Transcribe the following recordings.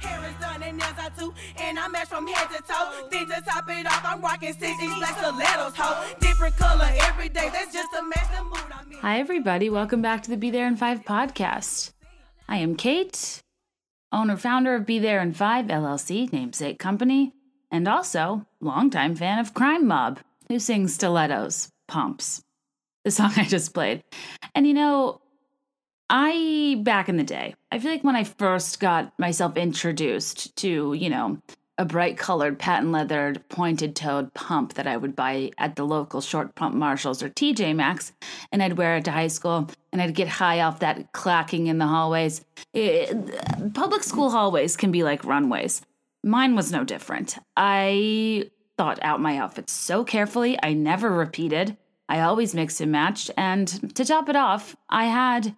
Hair is done and nails are too, and I match from head to toe. Then to top it off, I'm rocking 60s black stilettos, ho. Different color every day, that's just to match the mood I'm in. Hi, everybody. Welcome back to the Be There in Five podcast. I am Kate, owner founder of Be There in Five LLC, namesake company, and also longtime fan of Crime Mob, who sings stilettos, pumps, the song I just played. And you know, I, back in the day, I feel like when I first got myself introduced to, you know, a bright colored patent leathered pointed toed pump that I would buy at the local Short Pump Marshalls or TJ Maxx, and I'd wear it to high school, and I'd get high off that clacking in the hallways. It, public school hallways can be like runways. Mine was no different. I thought out my outfits so carefully, I never repeated. I always mixed and matched, and to top it off, I had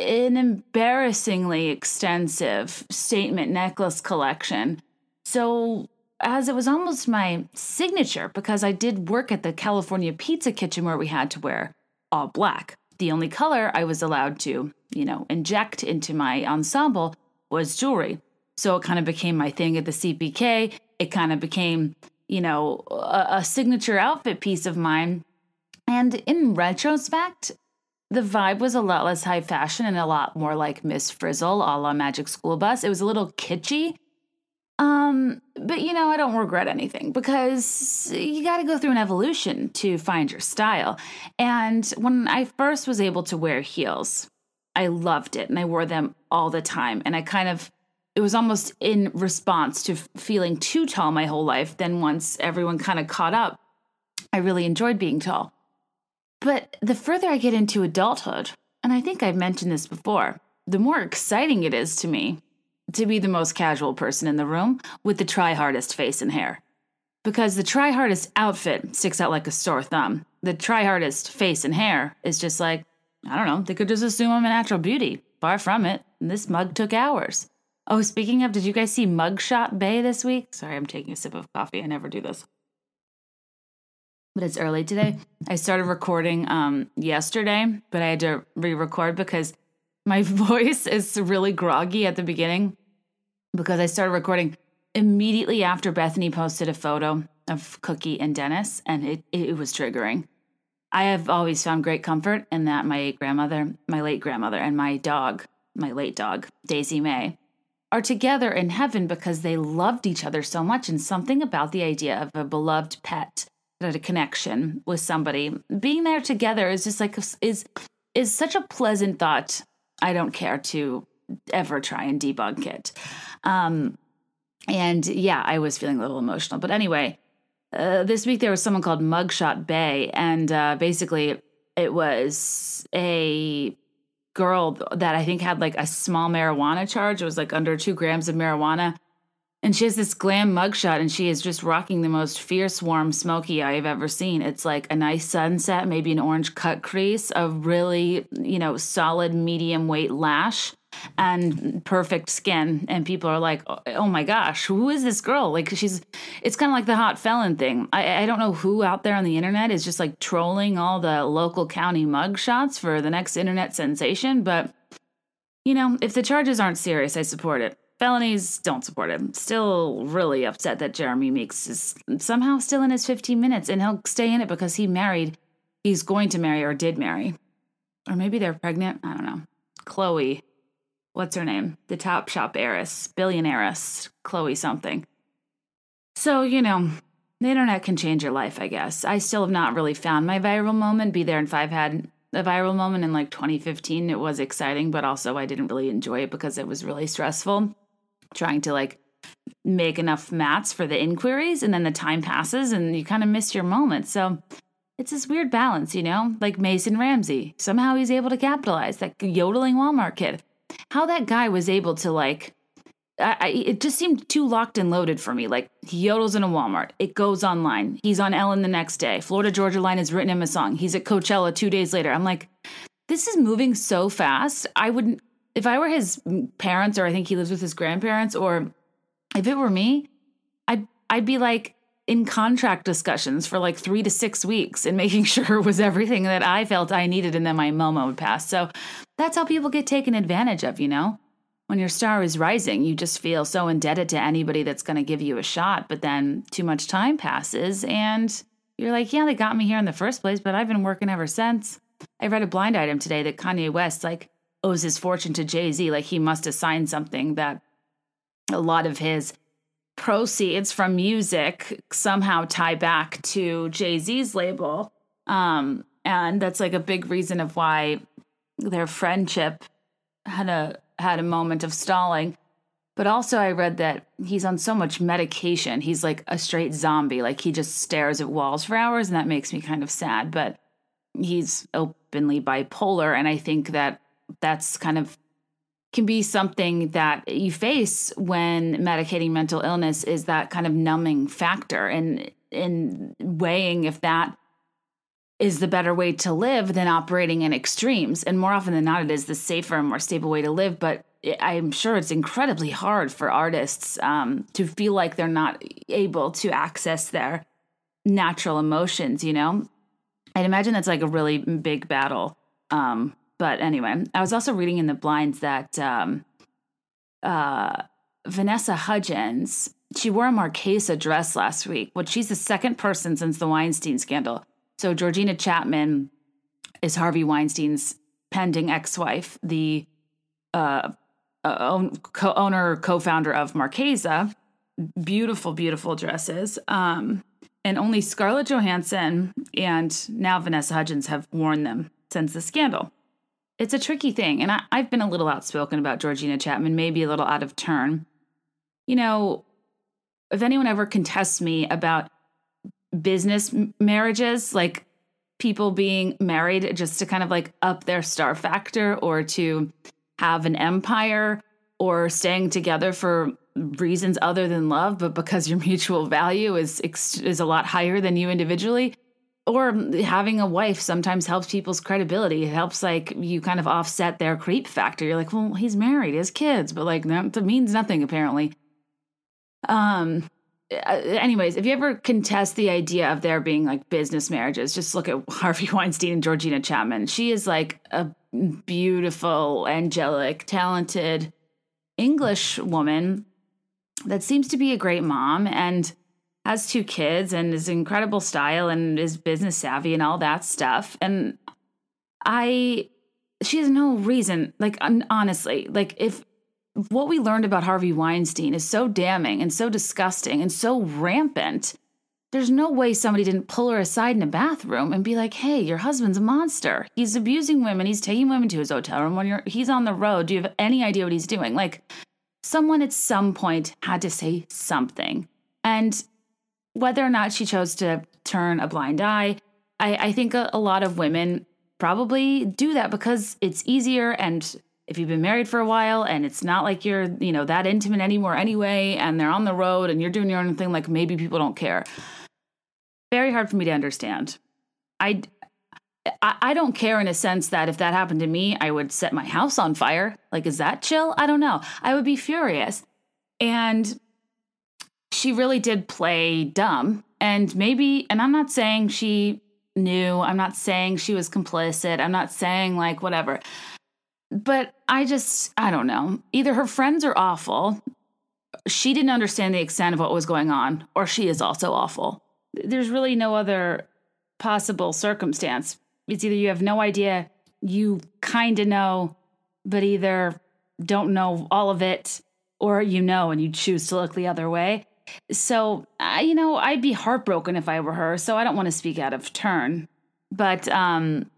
an embarrassingly extensive statement necklace collection. So, as it was almost my signature, because I did work at the California Pizza Kitchen where we had to wear all black. The only color I was allowed to, you know, inject into my ensemble was jewelry. So it kind of became my thing at the CPK. It kind of became, you know, a, a signature outfit piece of mine. And in retrospect, the vibe was a lot less high fashion and a lot more like Miss Frizzle a la Magic School Bus. It was a little kitschy. Um, but you know, I don't regret anything because you got to go through an evolution to find your style. And when I first was able to wear heels, I loved it and I wore them all the time. And I kind of, it was almost in response to feeling too tall my whole life. Then once everyone kind of caught up, I really enjoyed being tall. But the further I get into adulthood, and I think I've mentioned this before, the more exciting it is to me to be the most casual person in the room with the try hardest face and hair. Because the try hardest outfit sticks out like a sore thumb. The try hardest face and hair is just like, I don't know, they could just assume I'm a natural beauty. Far from it. This mug took hours. Oh, speaking of, did you guys see Mugshot Bay this week? Sorry, I'm taking a sip of coffee. I never do this but it's early today. I started recording um, yesterday, but I had to re record because my voice is really groggy at the beginning because I started recording immediately after Bethany posted a photo of Cookie and Dennis, and it, it was triggering. I have always found great comfort in that my grandmother, my late grandmother, and my dog, my late dog, Daisy May, are together in heaven because they loved each other so much. And something about the idea of a beloved pet a connection with somebody. Being there together is just like is is such a pleasant thought. I don't care to ever try and debunk it. Um and yeah i was feeling a little emotional. But anyway uh, this week there was someone called mugshot bay and uh, basically it was a girl that i think had like a small marijuana charge. It was like under two grams of marijuana and she has this glam mugshot, and she is just rocking the most fierce, warm, smoky I've ever seen. It's like a nice sunset, maybe an orange cut crease, a really, you know, solid medium weight lash, and perfect skin. And people are like, oh my gosh, who is this girl? Like, she's, it's kind of like the hot felon thing. I, I don't know who out there on the internet is just like trolling all the local county mugshots for the next internet sensation, but. You know, if the charges aren't serious, I support it. Felonies don't support him. Still really upset that Jeremy Meeks is somehow still in his 15 minutes and he'll stay in it because he married, he's going to marry or did marry. Or maybe they're pregnant. I don't know. Chloe, what's her name? The Topshop heiress, billionairess, Chloe something. So, you know, the internet can change your life, I guess. I still have not really found my viral moment. Be There in Five had a viral moment in like 2015. It was exciting, but also I didn't really enjoy it because it was really stressful trying to like make enough mats for the inquiries and then the time passes and you kind of miss your moment. So it's this weird balance, you know? Like Mason Ramsey. Somehow he's able to capitalize that yodeling Walmart kid. How that guy was able to like I, I, it just seemed too locked and loaded for me. Like he yodels in a Walmart, it goes online. He's on Ellen the next day. Florida Georgia Line has written him a song. He's at Coachella two days later. I'm like, this is moving so fast. I wouldn't if I were his parents, or I think he lives with his grandparents, or if it were me, I'd I'd be like in contract discussions for like three to six weeks and making sure it was everything that I felt I needed, and then my moment would pass. So that's how people get taken advantage of, you know. when your star is rising, you just feel so indebted to anybody that's going to give you a shot. But then too much time passes and you're like, yeah, they got me here in the first place, but I've been working ever since. I read a blind item today that Kanye West like owes his fortune to Jay Z. Like he must have signed something that a lot of his proceeds from music somehow tie back to Jay Z's label. Um, and that's like a big reason of why their friendship had a had a moment of stalling. But also, I read that he's on so much medication. He's like a straight zombie. Like he just stares at walls for hours, and that makes me kind of sad. But he's openly bipolar. And I think that that's kind of can be something that you face when medicating mental illness is that kind of numbing factor and in weighing if that is the better way to live than operating in extremes. And more often than not, it is the safer and more stable way to live. But I'm sure it's incredibly hard for artists um, to feel like they're not able to access their natural emotions, you know? I'd imagine that's like a really big battle. Um, but anyway, I was also reading in the blinds that um, uh, Vanessa Hudgens, she wore a Marchesa dress last week, which she's the second person since the Weinstein scandal so Georgina Chapman is Harvey Weinstein's pending ex-wife, the uh, uh, co-owner, co-founder of Marchesa. Beautiful, beautiful dresses. Um, and only Scarlett Johansson and now Vanessa Hudgens have worn them since the scandal. It's a tricky thing, and I, I've been a little outspoken about Georgina Chapman, maybe a little out of turn. You know, if anyone ever contests me about business marriages, like people being married just to kind of like up their star factor or to have an empire or staying together for reasons other than love but because your mutual value is is a lot higher than you individually or having a wife sometimes helps people's credibility. It helps like you kind of offset their creep factor. You're like well he's married he has kids but like that means nothing apparently. Um anyways, if you ever contest the idea of there being like business marriages, just look at Harvey Weinstein and Georgina Chapman. She is like a beautiful, angelic, talented English woman that seems to be a great mom and has two kids and is incredible style and is business savvy and all that stuff. And I, she has no reason, like, honestly, like, if what we learned about Harvey Weinstein is so damning and so disgusting and so rampant. There's no way somebody didn't pull her aside in a bathroom and be like, "Hey, your husband's a monster. He's abusing women. He's taking women to his hotel room when you're he's on the road. Do you have any idea what he's doing?" Like someone at some point had to say something. And whether or not she chose to turn a blind eye, I, I think a, a lot of women probably do that because it's easier and if you've been married for a while and it's not like you're, you know, that intimate anymore anyway, and they're on the road and you're doing your own thing, like maybe people don't care. Very hard for me to understand. I, I don't care in a sense that if that happened to me, I would set my house on fire. Like, is that chill? I don't know. I would be furious. And she really did play dumb. And maybe, and I'm not saying she knew, I'm not saying she was complicit, I'm not saying like whatever. But I just, I don't know. Either her friends are awful, she didn't understand the extent of what was going on, or she is also awful. There's really no other possible circumstance. It's either you have no idea, you kind of know, but either don't know all of it, or you know and you choose to look the other way. So, I, you know, I'd be heartbroken if I were her. So I don't want to speak out of turn. But um,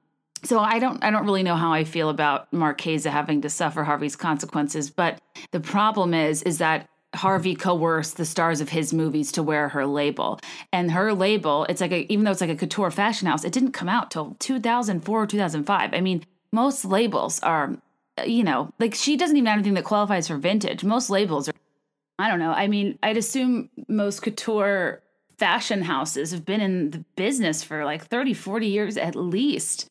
so I don't I don't really know how I feel about Marchesa having to suffer Harvey's consequences, but the problem is is that Harvey coerced the stars of his movies to wear her label. And her label, it's like a, even though it's like a couture fashion house, it didn't come out till 2004 or 2005. I mean, most labels are you know, like she doesn't even have anything that qualifies for vintage. Most labels are I don't know. I mean, I'd assume most couture fashion houses have been in the business for like 30, 40 years at least.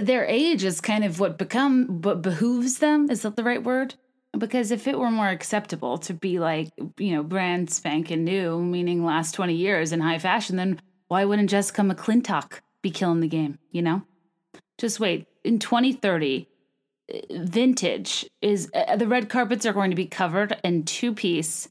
Their age is kind of what become what behooves them is that the right word? Because if it were more acceptable to be like you know brand spanking new meaning last 20 years in high fashion then why wouldn't Jessica McClintock be killing the game you know? Just wait. In 2030 vintage is uh, the red carpets are going to be covered in two piece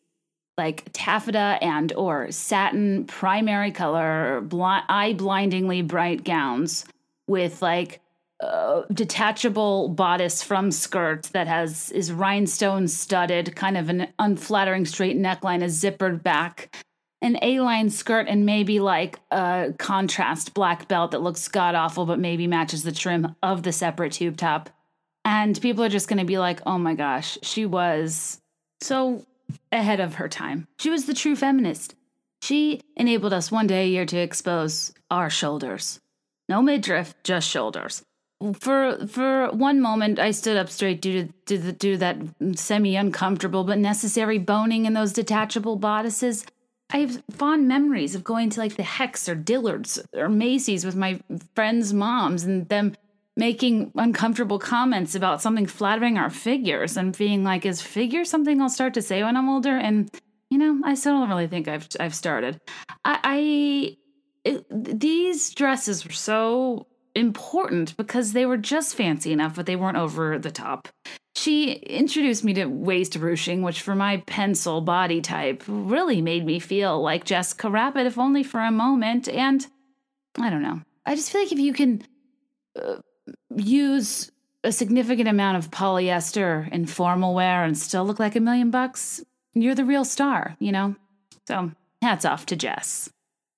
like taffeta and or satin primary color eye blindingly bright gowns with like uh, detachable bodice from skirt that has is rhinestone studded kind of an unflattering straight neckline a zippered back an A-line skirt and maybe like a contrast black belt that looks god awful but maybe matches the trim of the separate tube top. And people are just going to be like, "Oh my gosh, she was so ahead of her time. She was the true feminist. She enabled us one day a year to expose our shoulders. No midriff, just shoulders." For for one moment, I stood up straight due to, due to, due to that semi uncomfortable but necessary boning in those detachable bodices I have fond memories of going to like the Hecht's or Dillard's or Macy's with my friends' moms and them making uncomfortable comments about something flattering our figures and being like, is figure something I'll start to say when I'm older? And, you know, I still don't really think I've, I've started. I, I it, these dresses were so important because they were just fancy enough, but they weren't over the top. She introduced me to waist ruching, which for my pencil body type really made me feel like Jessica Rabbit, if only for a moment. And I don't know. I just feel like if you can uh, use a significant amount of polyester in formal wear and still look like a million bucks, you're the real star, you know? So hats off to Jess.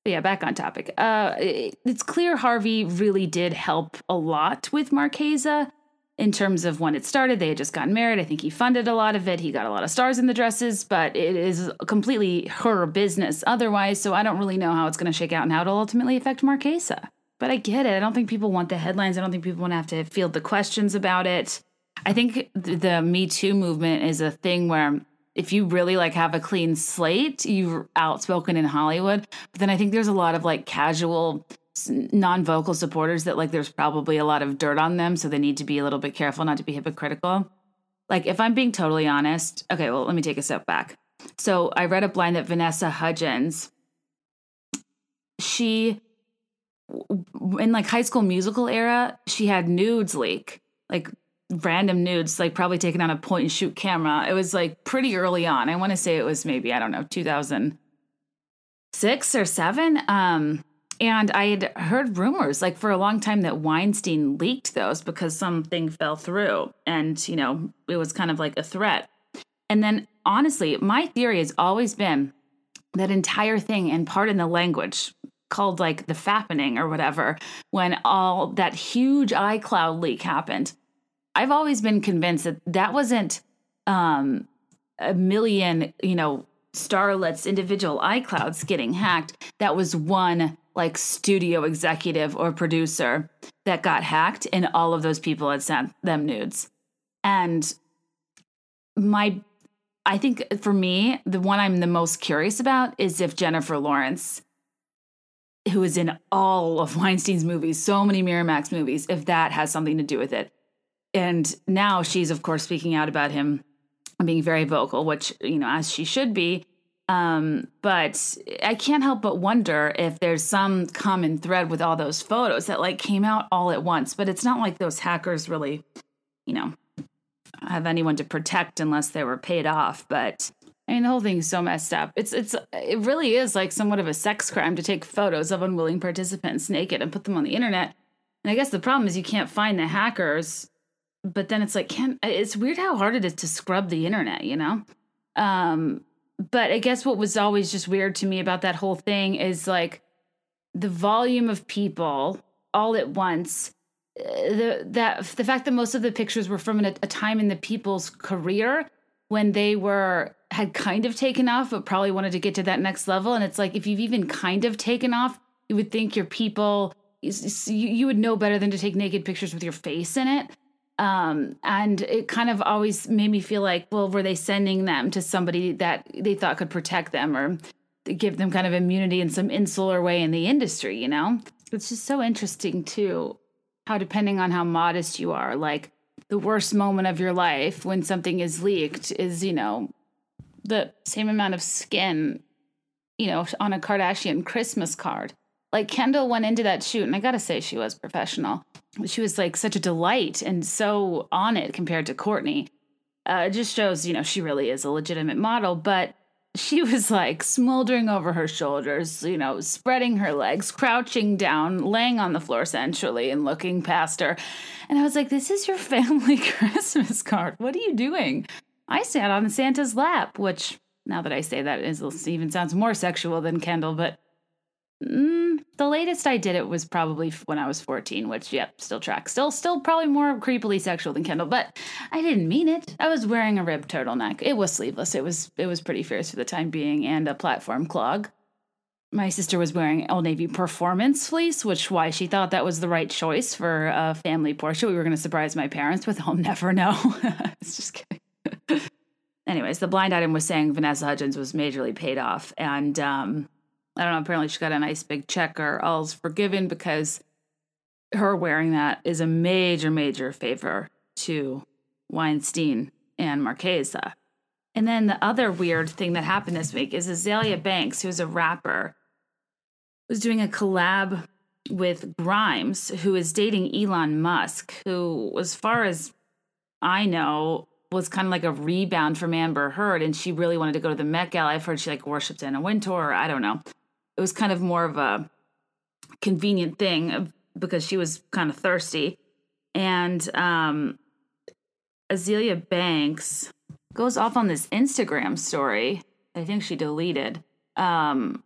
But yeah, back on topic. Uh, it's clear Harvey really did help a lot with Marchesa in terms of when it started. They had just gotten married. I think he funded a lot of it. He got a lot of stars in the dresses, but it is completely her business otherwise. So I don't really know how it's going to shake out and how it'll ultimately affect Marchesa. But I get it. I don't think people want the headlines. I don't think people want to have to field the questions about it. I think the Me Too movement is a thing where if you really like have a clean slate, you're outspoken in Hollywood. But then I think there's a lot of like casual non-vocal supporters that like there's probably a lot of dirt on them so they need to be a little bit careful not to be hypocritical like if i'm being totally honest okay well let me take a step back so i read up line that vanessa hudgens she in like high school musical era she had nudes leak like random nudes like probably taken on a point and shoot camera it was like pretty early on i want to say it was maybe i don't know 2006 or 7 um and I had heard rumors, like for a long time, that Weinstein leaked those because something fell through. And, you know, it was kind of like a threat. And then, honestly, my theory has always been that entire thing, and part in the language called like the fappening or whatever, when all that huge iCloud leak happened. I've always been convinced that that wasn't um, a million, you know, starlets individual iClouds getting hacked. That was one like studio executive or producer that got hacked and all of those people had sent them nudes. And my I think for me, the one I'm the most curious about is if Jennifer Lawrence, who is in all of Weinstein's movies, so many Miramax movies, if that has something to do with it. And now she's, of course, speaking out about him being very vocal, which, you know, as she should be. Um, but I can't help but wonder if there's some common thread with all those photos that like came out all at once. But it's not like those hackers really, you know, have anyone to protect unless they were paid off. But I mean, the whole thing is so messed up. It's it's it really is like somewhat of a sex crime to take photos of unwilling participants naked and put them on the internet. And I guess the problem is you can't find the hackers. But then it's like, can it's weird how hard it is to scrub the internet, you know? Um, but I guess what was always just weird to me about that whole thing is like the volume of people all at once. Uh, the that the fact that most of the pictures were from a time in the people's career when they were had kind of taken off, but probably wanted to get to that next level. And it's like if you've even kind of taken off, you would think your people you, would know better than to take naked pictures with your face in it. Um, and it kind of always made me feel like, well, were they sending them to somebody that they thought could protect them or give them kind of immunity in some insular way in the industry, you know? It's just so interesting, too, how depending on how modest you are, like the worst moment of your life when something is leaked is, you know, the same amount of skin, you know, on a Kardashian Christmas card. Like Kendall went into that shoot, and I gotta say, she was professional she was like such a delight and so on it compared to Courtney. Uh, it just shows, you know, she really is a legitimate model, but she was like smoldering over her shoulders, you know, spreading her legs, crouching down, laying on the floor essentially, and looking past her. And I was like, this is your family Christmas card. What are you doing? I sat on Santa's lap, which now that I say that is even sounds more sexual than Kendall, but Mm, the latest I did it was probably when I was 14, which yep, still tracks. Still still probably more creepily sexual than Kendall, but I didn't mean it. I was wearing a ribbed turtleneck. It was sleeveless. It was it was pretty fierce for the time being and a platform clog. My sister was wearing Old Navy performance fleece, which why she thought that was the right choice for a family portrait. We were going to surprise my parents with. I'll never know. it's just. Anyways, the blind item was saying Vanessa Hudgens was majorly paid off, and um, I don't know, apparently she got a nice big check or all's forgiven because her wearing that is a major, major favor to Weinstein and Marchesa. And then the other weird thing that happened this week is Azealia Banks, who's a rapper, was doing a collab with Grimes, who is dating Elon Musk, who, as far as I know, was kind of like a rebound from Amber Heard, and she really wanted to go to the Met Gala. I've heard she like worshipped Anna Wintour, I don't know it was kind of more of a convenient thing because she was kind of thirsty. And um, Azealia Banks goes off on this Instagram story. I think she deleted. Um,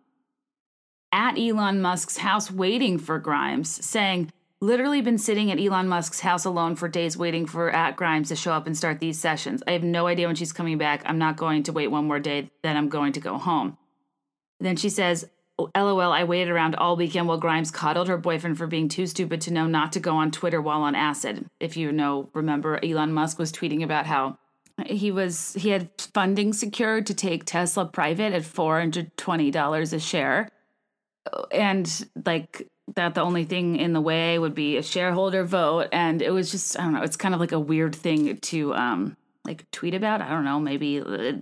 at Elon Musk's house waiting for Grimes, saying, literally been sitting at Elon Musk's house alone for days waiting for at Grimes to show up and start these sessions. I have no idea when she's coming back. I'm not going to wait one more day, then I'm going to go home. then she says, LOL, I waited around all weekend while Grimes coddled her boyfriend for being too stupid to know not to go on Twitter while on acid. If you know, remember, Elon Musk was tweeting about how he was he had funding secured to take Tesla private at four hundred twenty dollars a share, and like that the only thing in the way would be a shareholder vote, and it was just I don't know. It's kind of like a weird thing to um like tweet about. I don't know. Maybe uh,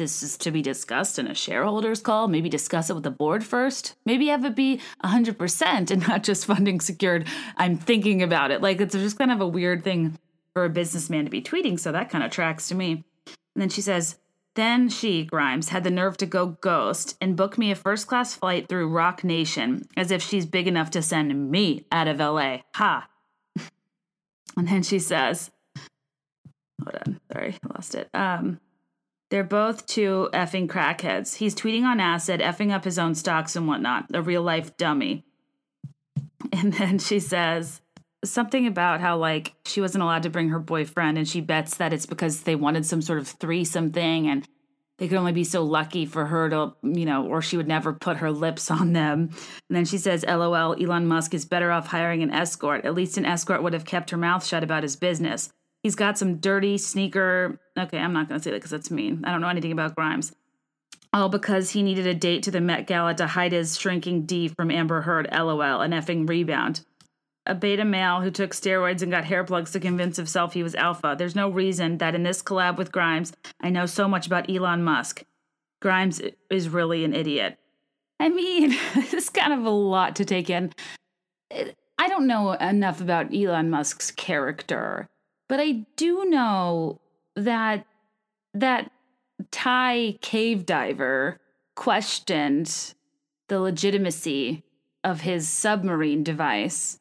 this is to be discussed in a shareholders call. Maybe discuss it with the board first. Maybe have it be 100% and not just funding secured. I'm thinking about it. Like it's just kind of a weird thing for a businessman to be tweeting. So that kind of tracks to me. And then she says, then she, Grimes, had the nerve to go ghost and book me a first class flight through Roc Nation as if she's big enough to send me out of LA. Ha. and then she says, hold on, sorry, I lost it. Um, they're both two effing crackheads. He's tweeting on acid, effing up his own stocks and whatnot. A real life dummy. And then she says something about how, like, she wasn't allowed to bring her boyfriend, and she bets that it's because they wanted some sort of threesome thing, and they could only be so lucky for her to, you know, or she would never put her lips on them. And then she says, LOL, Elon Musk is better off hiring an escort. At least an escort would have kept her mouth shut about his business. He's got some dirty sneaker. Okay, I'm not going to say that because that's mean. I don't know anything about Grimes. All because he needed a date to the Met Gala to hide his shrinking D from Amber Heard, lol, an effing rebound. A beta male who took steroids and got hair plugs to convince himself he was alpha. There's no reason that in this collab with Grimes, I know so much about Elon Musk. Grimes is really an idiot. I mean, it's kind of a lot to take in. I don't know enough about Elon Musk's character but I do know that that Thai cave diver questioned the legitimacy of his submarine device.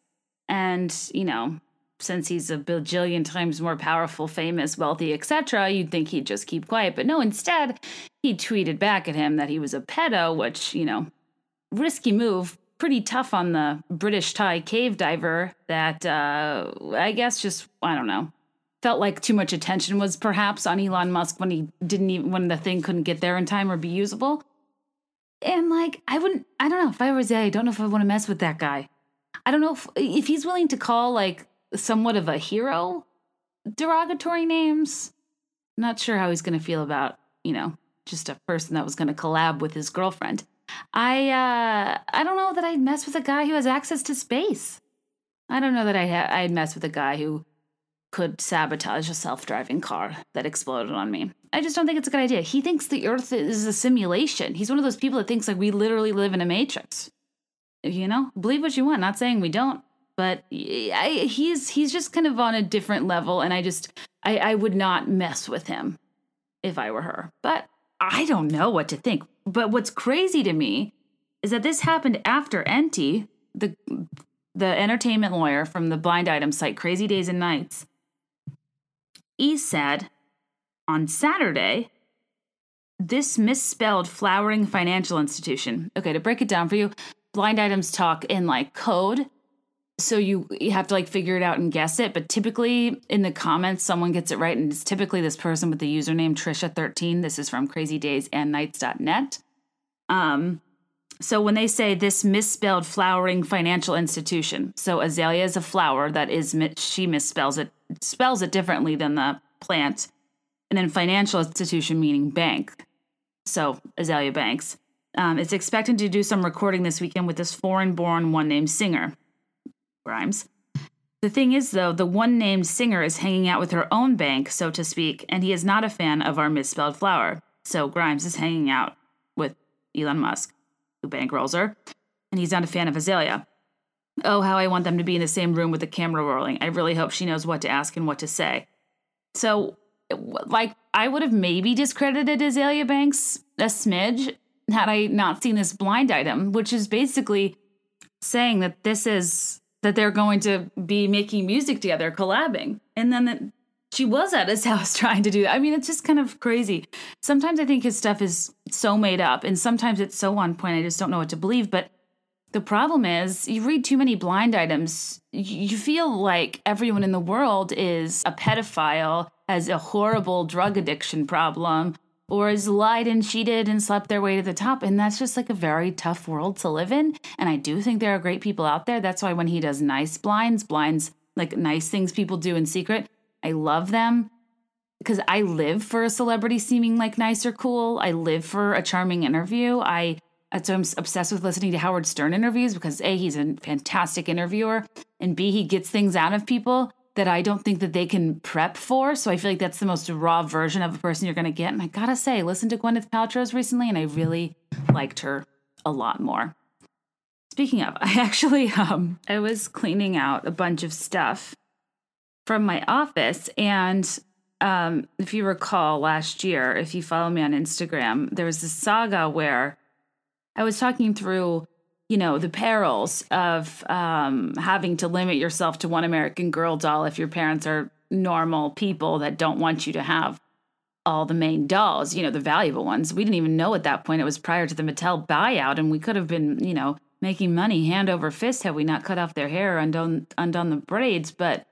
And, you know, since he's a bajillion times more powerful, famous, wealthy, etc., you'd think he'd just keep quiet. But no, instead, he tweeted back at him that he was a pedo, which, you know, risky move, pretty tough on the British Thai cave diver that uh, I guess just, I don't know, felt like too much attention was perhaps on Elon Musk when he didn't even when the thing couldn't get there in time or be usable. And like I wouldn't I don't know if I was I don't know if I want to mess with that guy. I don't know if if he's willing to call like somewhat of a hero derogatory names. not sure how he's going to feel about, you know, just a person that was going to collab with his girlfriend. I uh I don't know that I'd mess with a guy who has access to space. I don't know that I'd, ha- I'd mess with a guy who could sabotage a self driving car that exploded on me. I just don't think it's a good idea. He thinks the Earth is a simulation. He's one of those people that thinks like we literally live in a matrix. You know, believe what you want. Not saying we don't, but I, he's he's just kind of on a different level, and I just I, I would not mess with him if I were her. But I don't know what to think. But what's crazy to me is that this happened after Enty, the the entertainment lawyer from the blind item site Crazy Days and Nights, he said on Saturday, this misspelled flowering financial institution. Okay, to break it down for you, blind items talk in like code. So you, you have to like figure it out and guess it. But typically in the comments, someone gets it right. And it's typically this person with the username Trisha13. This is from crazydaysandnights.net. Um, so when they say this misspelled flowering financial institution, so azalea is a flower that is she misspells it spells it differently than the plant, and then financial institution meaning bank. So Azealia Banks. Um, it's expected to do some recording this weekend with this foreign-born one-named singer, Grimes. The thing is, though, the one named singer is hanging out with her own bank, so to speak, and he is not a fan of our misspelled flower. So Grimes is hanging out with Elon Musk who bankrolls her, and he's not a fan of Azealia. Oh, how I want them to be in the same room with the camera rolling. I really hope she knows what to ask and what to say. So, like, I would have maybe discredited Azealia Banks a smidge had I not seen this blind item, which is basically saying that this is that they're going to be making music together, collabing. And then she was at his house trying to do that. I mean, it's just kind of crazy. Sometimes I think his stuff is so made up, and sometimes it's so on point, I just don't know what to believe. But the problem is, you read too many blind items, you feel like everyone in the world is a pedophile, has a horrible drug addiction problem, or has lied and cheated and slept their way to the top. And that's just like a very tough world to live in. And I do think there are great people out there. That's why when he does nice blinds, blinds, like nice things people do in secret, I love them because I live for a celebrity seeming like nice or cool. I live for a charming interview. I so I'm obsessed with listening to Howard Stern interviews because A, he's a fantastic interviewer, and B, he gets things out of people that I don't think that they can prep for. So I feel like that's the most raw version of a person you're gonna get. And I gotta say, listen to Gwyneth Paltrow's recently, and I really liked her a lot more. Speaking of, I actually um I was cleaning out a bunch of stuff from my office. And um, if you recall last year, if you follow me on Instagram, there was this saga where I was talking through, you know, the perils of um, having to limit yourself to one American Girl doll if your parents are normal people that don't want you to have all the main dolls, you know, the valuable ones. We didn't even know at that point. It was prior to the Mattel buyout, and we could have been, you know, making money hand over fist had we not cut off their hair, undone, undone the braids. But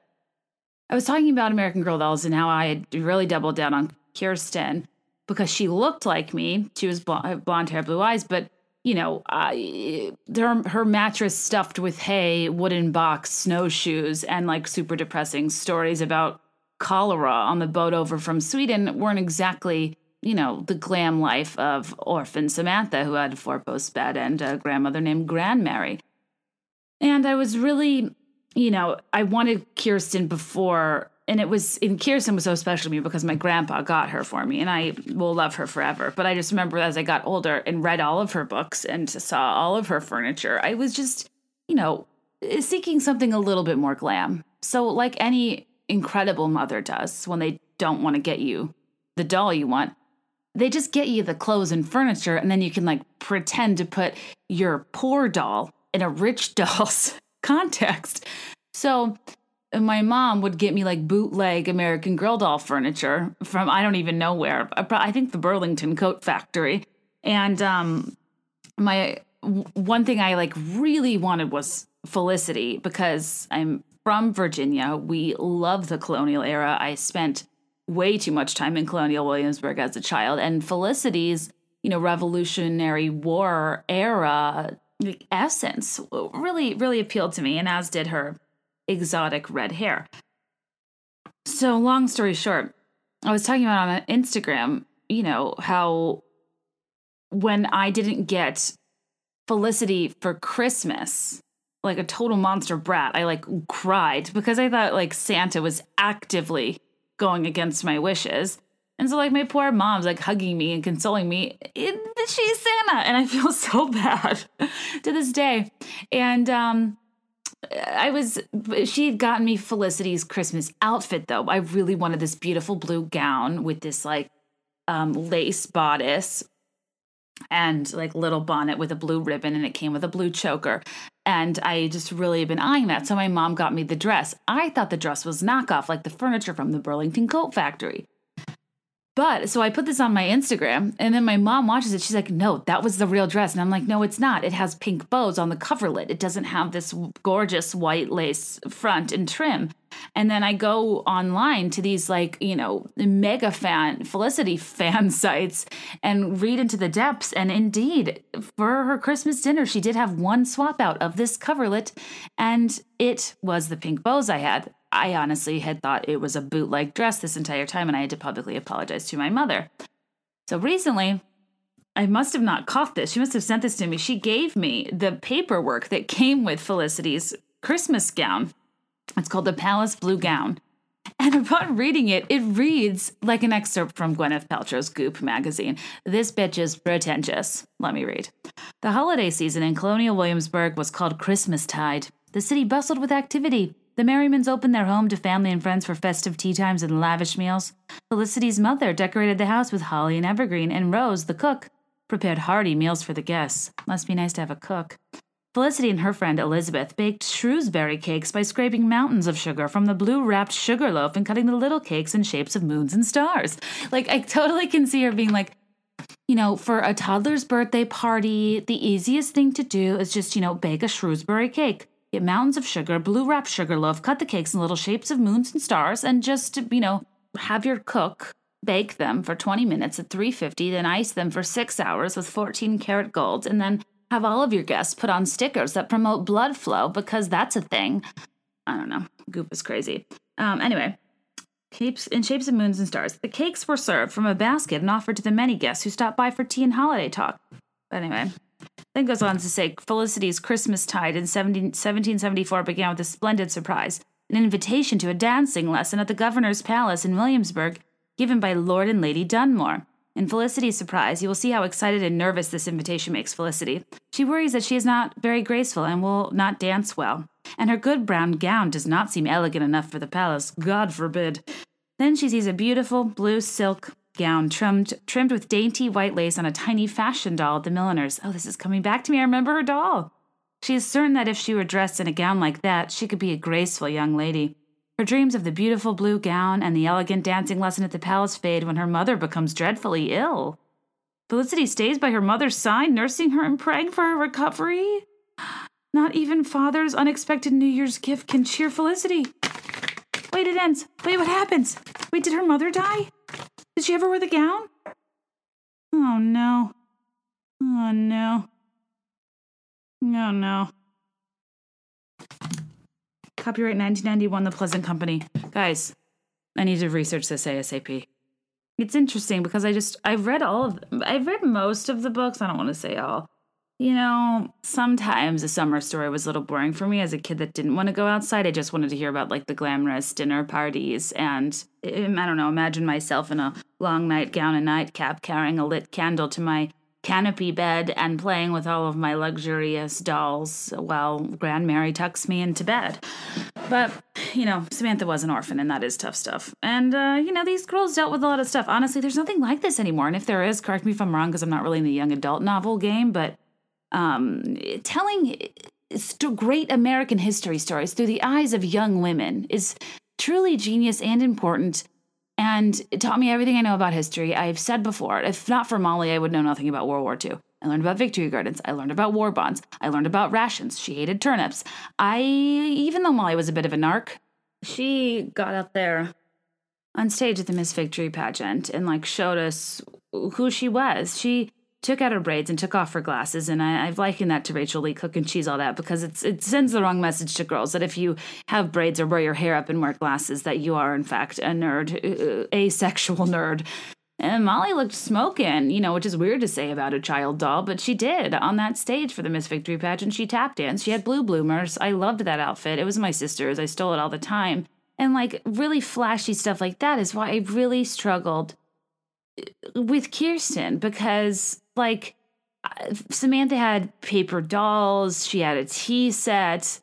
I was talking about American Girl dolls and how I had really doubled down on Kirsten because she looked like me. She was blonde hair, blue eyes, but you know, uh, her, her mattress stuffed with hay, wooden box, snowshoes, and like super depressing stories about cholera on the boat over from Sweden weren't exactly, you know, the glam life of orphan Samantha, who had a four post bed and a grandmother named Grandmary. And I was really you know, I wanted Kirsten before, and it was, and Kirsten was so special to me because my grandpa got her for me, and I will love her forever. But I just remember as I got older and read all of her books and saw all of her furniture, I was just, you know, eh, seeking something a little bit more glam. So, like any incredible mother does when they don't want to get you the doll you want, they just get you the clothes and furniture, and then you can like pretend to put your poor doll in a rich doll's context. So my mom would get me like bootleg American Girl doll furniture from I don't even know where. I think the Burlington Coat Factory. And um, my one thing I like really wanted was Felicity because I'm from Virginia. We love the colonial era. I spent way too much time in Colonial Williamsburg as a child, and Felicity's you know Revolutionary War era essence really, really appealed to me, and as did her exotic red hair. So, long story short, I was talking about on Instagram, you know, how when I didn't get Felicity for Christmas, like a total monster brat, I like cried because I thought like Santa was actively going against my wishes. And so, like, my poor mom's like hugging me and consoling me. She's Santa. And I feel so bad to this day. And um, I was, she had gotten me Felicity's Christmas outfit though. I really wanted this beautiful blue gown with this like um, lace bodice and like little bonnet with a blue ribbon and it came with a blue choker. And I just really have been eyeing that. So my mom got me the dress. I thought the dress was knockoff, like the furniture from the Burlington Coat Factory. But so I put this on my Instagram, and then my mom watches it. She's like, "No, that was the real dress," and I'm like, "No, it's not. It has pink bows on the coverlet. It doesn't have this gorgeous white lace front and trim." And then I go online to these like you know mega fan Felicity fan sites and read into the depths. And indeed, for her Christmas dinner, she did have one swap out of this coverlet, and it was the pink bows I had. I honestly had thought it was a bootleg dress this entire time, and I had to publicly apologize to my mother. So recently, I must have not caught this. She must have sent this to me. She gave me the paperwork that came with Felicity's Christmas gown. It's called the Palace Blue Gown. And upon reading it, it reads like an excerpt from Gwyneth Paltrow's Goop magazine. This bitch is pretentious. Let me read. The holiday season in Colonial Williamsburg was called Christmastide. The city bustled with activity. The Merrimans opened their home to family and friends for festive tea times and lavish meals. Felicity's mother decorated the house with holly and evergreen, and Rose, the cook, prepared hearty meals for the guests. Must be nice to have a cook. Felicity and her friend Elizabeth baked Shrewsbury cakes by scraping mountains of sugar from the blue wrapped sugar loaf and cutting the little cakes in shapes of moons and stars. Like, I totally can see her being like, you know, for a toddler's birthday party, the easiest thing to do is just, you know, bake a Shrewsbury cake. Get mountains of sugar, blue wrapped sugar loaf, cut the cakes in little shapes of moons and stars, and just, you know, have your cook bake them for 20 minutes at 350, then ice them for six hours with 14 karat gold, and then have all of your guests put on stickers that promote blood flow because that's a thing. I don't know. Goop is crazy. Um, anyway, capes in shapes of moons and stars. The cakes were served from a basket and offered to the many guests who stopped by for tea and holiday talk. But anyway, then goes on to say Felicity's Christmas tide in 1774 began with a splendid surprise an invitation to a dancing lesson at the governor's palace in Williamsburg, given by Lord and Lady Dunmore. In Felicity's surprise, you will see how excited and nervous this invitation makes Felicity. She worries that she is not very graceful and will not dance well, and her good brown gown does not seem elegant enough for the palace. God forbid. Then she sees a beautiful blue silk gown trimmed trimmed with dainty white lace on a tiny fashion doll at the milliner's. Oh, this is coming back to me. I remember her doll. She is certain that if she were dressed in a gown like that, she could be a graceful young lady. Her dreams of the beautiful blue gown and the elegant dancing lesson at the palace fade when her mother becomes dreadfully ill. Felicity stays by her mother's side, nursing her and praying for her recovery. Not even father's unexpected New Year's gift can cheer Felicity. Wait, it ends. Wait, what happens? Wait, did her mother die? Did she ever wear the gown? Oh no. Oh no. Oh no. Copyright 1991, The Pleasant Company. Guys, I need to research this ASAP. It's interesting because I just, I've read all of, I've read most of the books. I don't want to say all. You know, sometimes a summer story was a little boring for me as a kid that didn't want to go outside. I just wanted to hear about like the glamorous dinner parties and um, I don't know, imagine myself in a long nightgown and nightcap carrying a lit candle to my canopy bed and playing with all of my luxurious dolls while Grandmary tucks me into bed. But, you know, Samantha was an orphan and that is tough stuff. And, uh, you know, these girls dealt with a lot of stuff. Honestly, there's nothing like this anymore. And if there is, correct me if I'm wrong because I'm not really in the young adult novel game, but um, telling great American history stories through the eyes of young women is truly genius and important. And it taught me everything I know about history. I've said before, if not for Molly, I would know nothing about World War II. I learned about victory gardens. I learned about war bonds. I learned about rations. She hated turnips. I, even though Molly was a bit of a narc, she got up there on stage at the Miss Victory pageant and like showed us who she was. She took out her braids and took off her glasses. And I, have likened that to Rachael Leigh Cook and She's All That because it sends the wrong message to girls that if you have braids or wear your hair up and wear glasses, that you are in fact a nerd, uh, asexual nerd. And Molly looked smoking, you know, which is weird to say about a child doll, but she did on that stage for the Miss Victory pageant. She tap danced. She had blue bloomers. I loved that outfit. It was my sister's. I stole it all the time. And like really flashy stuff like that is why I really struggled uh, with Kirsten because like Samantha had paper dolls, she had a tea set.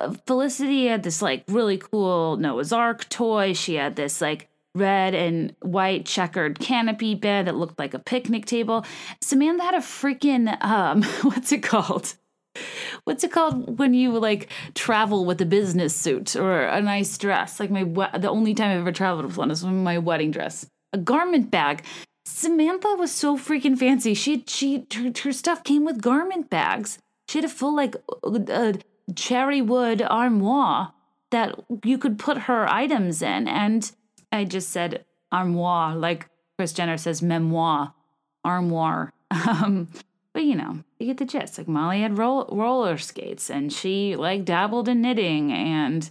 uh, Felicity had this like really cool Noah's Ark toy. She had this like red and white checkered canopy bed that looked like a picnic table. Samantha had a freaking um what's it called? What's it called when you like travel with a business suit or a nice dress? Like my the only time I've ever traveled with one is my wedding dress. A garment bag. Samantha was so freaking fancy. She she her, her stuff came with garment bags. She had a full like uh, cherry wood armoire that you could put her items in. And I just said armoire, like Kris Jenner says memoir, armoire. Um, but you know, you get the gist. Like Molly had roll, roller skates, and she like dabbled in knitting, and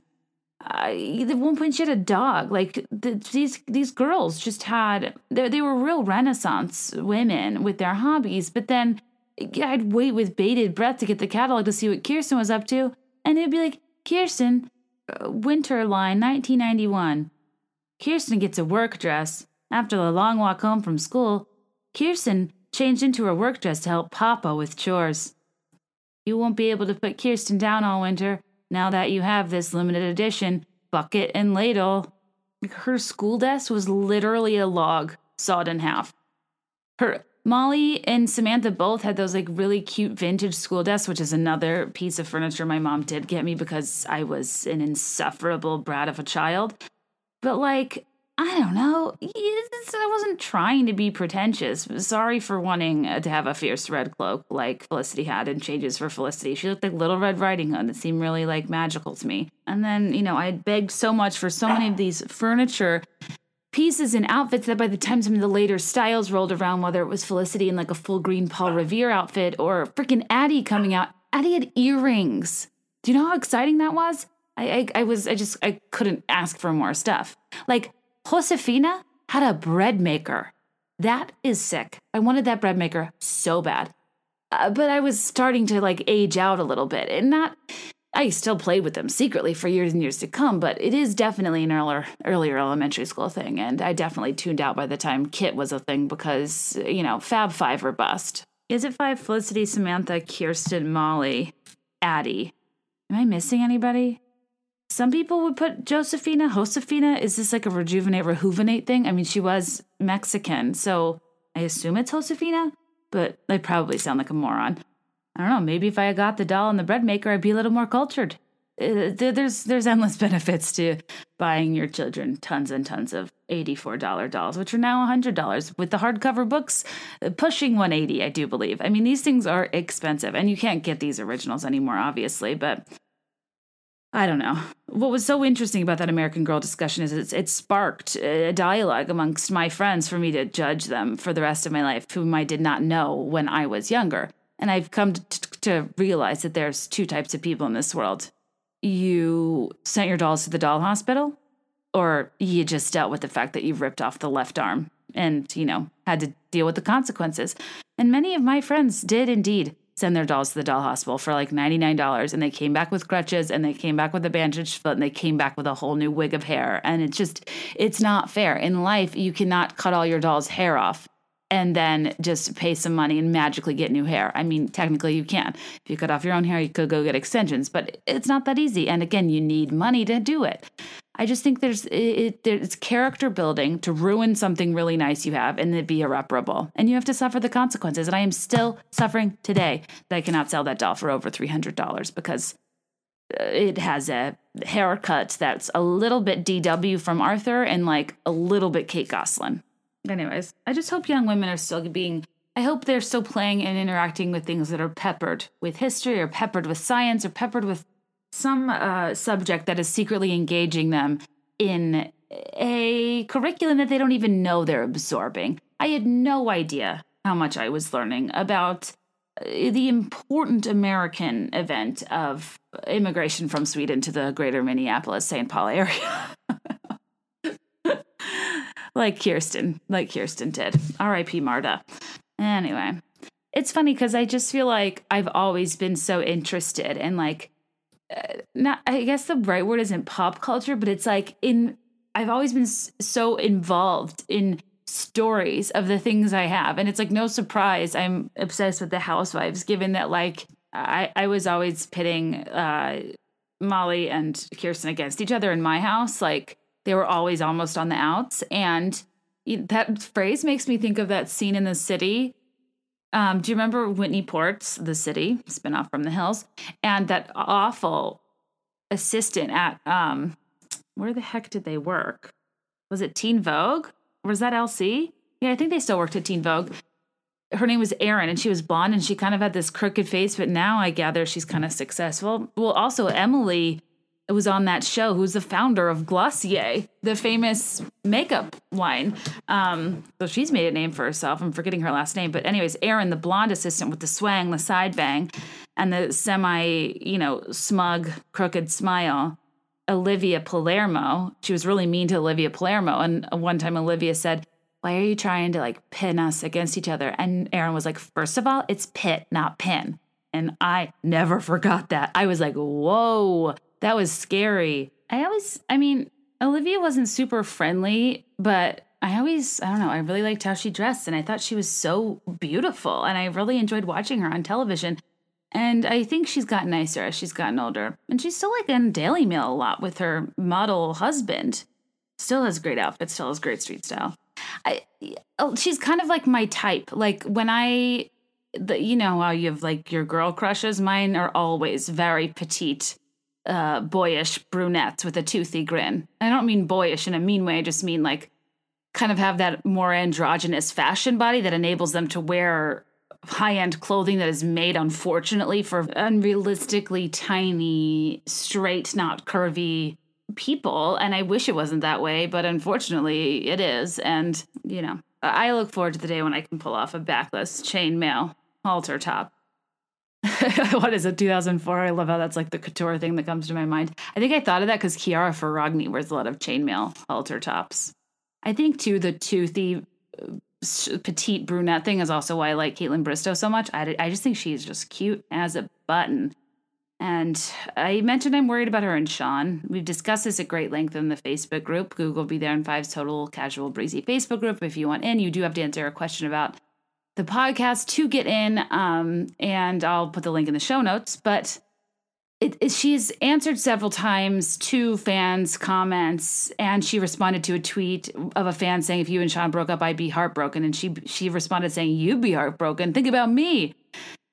at one point she had a dog. Like the, these these girls just had they they were real Renaissance women with their hobbies. But then I'd wait with bated breath to get the catalog to see what Kirsten was up to, and it'd be like Kirsten, uh, winter line, 1991. Kirsten gets a work dress after the long walk home from school. Kirsten changed into her work dress to help Papa with chores. You won't be able to put Kirsten down all winter now that you have this limited edition bucket and ladle. Her school desk was literally a log sawed in half. Her Molly and Samantha both had those like really cute vintage school desks, which is another piece of furniture my mom did get me because I was an insufferable brat of a child. But like I don't know. I wasn't trying to be pretentious. Sorry for wanting uh, to have a fierce red cloak like Felicity had in Changes for Felicity. She looked like Little Red Riding Hood. It seemed really like magical to me. And then, you know, I had begged so much for so many of these furniture pieces and outfits that by the time some of the later styles rolled around, whether it was Felicity in like a full green Paul Revere outfit or freaking Addy coming out, Addy had earrings. Do you know how exciting that was? I, I, I was, I just, I couldn't ask for more stuff. Like, Josefina had a bread maker. That is sick. I wanted that bread maker so bad. Uh, but I was starting to like age out a little bit and not I still played with them secretly for years and years to come, but it is definitely an earlier earlier elementary school thing and I definitely tuned out by the time Kit was a thing because, you know, Fab 5 or bust. Is it 5 Felicity, Samantha, Kirsten, Molly, Addy? Am I missing anybody? Some people would put Josefina, Josefina. Is this like a rejuvenate, rejuvenate thing? I mean, she was Mexican, so I assume it's Josefina, but I probably sound like a moron. I don't know. Maybe if I got the doll and the bread maker, I'd be a little more cultured. Uh, there's there's endless benefits to buying your children tons and tons of $84 dolls, which are now $100 with the hardcover books uh, pushing 180, I do believe. I mean, these things are expensive and you can't get these originals anymore obviously, but I don't know. What was so interesting about that American Girl discussion is it's, it sparked a dialogue amongst my friends for me to judge them for the rest of my life, whom I did not know when I was younger. And I've come to, to realize that there's two types of people in this world. You sent your dolls to the doll hospital, or you just dealt with the fact that you ripped off the left arm and, you know, had to deal with the consequences. And many of my friends did indeed send their dolls to the doll hospital for like $99 and they came back with crutches and they came back with a bandaged foot and they came back with a whole new wig of hair and it's just it's not fair in life you cannot cut all your doll's hair off and then just pay some money and magically get new hair. I mean, technically you can. If you cut off your own hair, you could go get extensions, but it's not that easy. And again, you need money to do it. I just think there's it, it's character building to ruin something really nice you have and it be irreparable. And you have to suffer the consequences. And I am still suffering today that I cannot sell that doll for over $300 because uh, it has a haircut that's a little bit DW from Arthur and like a little bit Kate Gosselin. Anyways, I just hope young women are still being I hope they're still playing and interacting with things that are peppered with history or peppered with science or peppered with some uh, subject that is secretly engaging them in a curriculum that they don't even know they're absorbing. I had no idea how much I was learning about uh, the important American event of immigration from Sweden to the greater Minneapolis St. Paul area. like Kirsten, like Kirsten did. R.I.P. Marta. Anyway, it's funny because I just feel like I've always been so interested in like not I guess the right word isn't pop culture, but it's like in I've always been so involved in stories of the things I have, and it's like no surprise I'm obsessed with the Housewives, given that like I I was always pitting uh Molly and Kirsten against each other in my house. Like they were always almost on the outs. And that phrase makes me think of that scene in the city. Um, do you remember Whitney Ports, The City, spinoff from The Hills, and that awful assistant at um, where the heck did they work? Was it Teen Vogue? Was that LC? Yeah, I think they still worked at Teen Vogue. Her name was Erin, and she was blonde, and she kind of had this crooked face. But now I gather she's kind of successful. Well, also Emily was on that show, who's the founder of Glossier, the famous makeup line. Um, so she's made a name for herself. I'm forgetting her last name, but anyways, Erin, the blonde assistant with the swang, the side bang, and the semi, you know, smug, crooked smile. Olivia Palermo. She was really mean to Olivia Palermo, and one time Olivia said, "Why are you trying to like pin us against each other?" And Erin was like, first of all, it's pit, not pin." And I never forgot that. I was like, "Whoa." That was scary. I always, I mean, Olivia wasn't super friendly, but I always, I don't know, I really liked how she dressed and I thought she was so beautiful and I really enjoyed watching her on television. And I think she's gotten nicer as she's gotten older. And she's still like in Daily Mail a lot with her model husband. Still has great outfits, still has great street style. I, oh, she's kind of like my type. Like when I, the, you know how you have like your girl crushes? Mine are always very petite uh, boyish brunettes with a toothy grin. I don't mean boyish in a mean way. I just mean like kind of have that more androgynous fashion body that enables them to wear high end clothing that is made, unfortunately, for unrealistically tiny, straight, not curvy people. And I wish it wasn't that way, but unfortunately it is. And, you know, I look forward to the day when I can pull off a backless chainmail halter top. what is it 2004 i love how that's like the couture thing that comes to my mind. I think i thought of that because chiara ferragni wears a lot of chainmail halter tops. I think too the toothy uh, petite brunette thing is also why i like kaitlyn Bristowe so much. I, I just think she's just cute as a button. And i mentioned i'm worried about her and Shawn. We've discussed this at great length in the facebook group. Google be there in five's total casual breezy facebook group if you want in. You do have to answer a question about the podcast to get in, um, and I'll put the link in the show notes. But it, it, she's answered several times to fans' comments, and she responded to a tweet of a fan saying, "If you and Shawn broke up, I'd be heartbroken." And she she responded saying, "You'd be heartbroken. Think about me."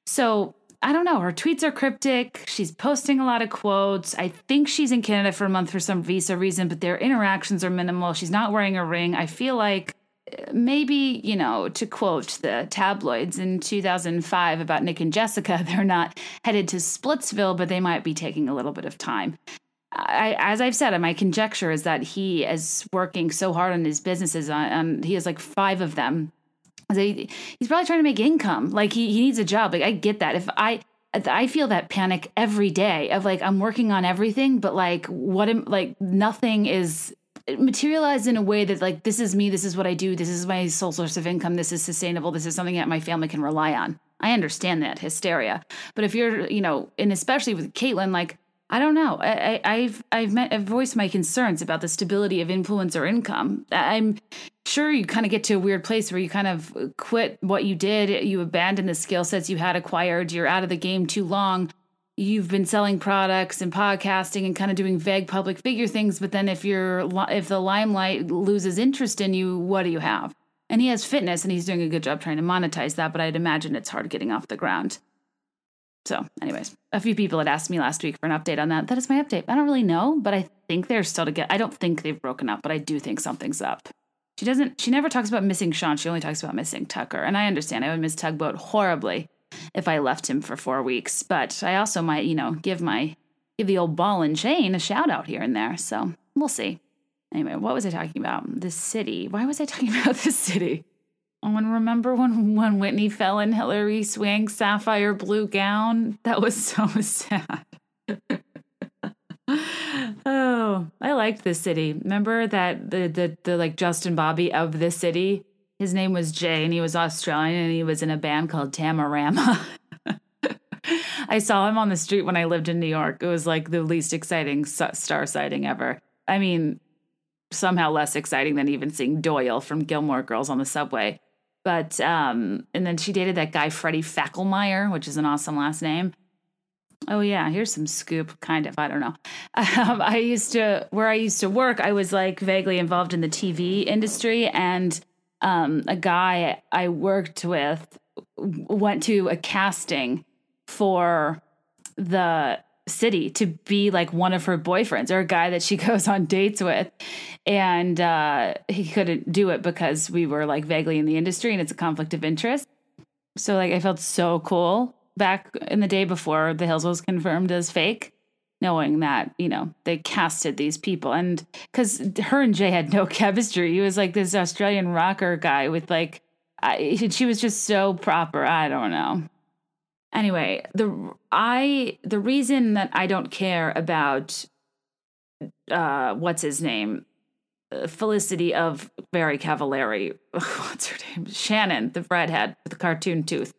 So I don't know. Her tweets are cryptic. She's posting a lot of quotes. I think she's in Canada for a month for some visa reason, but their interactions are minimal. She's not wearing a ring. I feel like maybe, you know, to quote the tabloids in 2005 about Nick and Jessica, they're not headed to Splitsville, but they might be taking a little bit of time. I, as I've said, my conjecture is that he is working so hard on his businesses. On, on he has like five of them. He's probably trying to make income. Like he, he needs a job. Like I get that. If I I feel that panic every day of like I'm working on everything, but like what am like nothing is materialized in a way that like this is me this is what i do this is my sole source of income this is sustainable this is something that my family can rely on. I understand that hysteria. But if you're you know and especially with kaitlyn like i don't know. I, have i've met i've voiced my concerns about the stability of influencer income. I'm sure you kind of get to a weird place where you kind of quit what you did. You abandon the skill sets you had acquired. You're out of the game too long you've been selling products and podcasting and kind of doing vague public figure things but then if you're if the limelight loses interest in you what do you have? And he has fitness and he's doing a good job trying to monetize that but i'd imagine it's hard getting off the ground. So anyways a few people had asked me last week for an update on that. That is my update. I don't really know but i think they're still together i don't think they've broken up but i do think something's up. She doesn't she never talks about missing Shawn. She only talks about missing tucker. And i understand. I would miss tugboat horribly if I left him for four weeks. But I also might, you know, give my give the old ball and chain a shout out here and there. So we'll see. Anyway, what was I talking about? The city. Why was I talking about the city? Oh, and remember when when Whitney fell in Hilary Swank's sapphire blue gown? That was so sad. oh, I liked this city. Remember that the the the like Justin Bobby of this city his name was Jay, and he was Australian, and he was in a band called Tamarama. I saw him on the street when I lived in New York. It was like the least exciting star sighting ever. I mean, somehow less exciting than even seeing Doyle from Gilmore Girls on the subway. But um, and then she dated that guy Freddie Fackelmeyer, which is an awesome last name. Oh yeah, here's some scoop, kind of. I don't know. Um, I used to where I used to work. I was like vaguely involved in the TV industry, and um, a guy I worked with went to a casting for the city to be like one of her boyfriends or a guy that she goes on dates with. And uh, he couldn't do it because we were like vaguely in the industry and it's a conflict of interest. So like i felt so cool back in the day before the hills was confirmed as fake knowing that you know they casted these people. And because her and jay had no chemistry. He was like this australian rocker guy with like I, she was just so proper. I don't know. Anyway the i the reason that i don't care about uh what's his name uh, felicity of Very Cavallari what's her name? Shannon the redhead with the cartoon tooth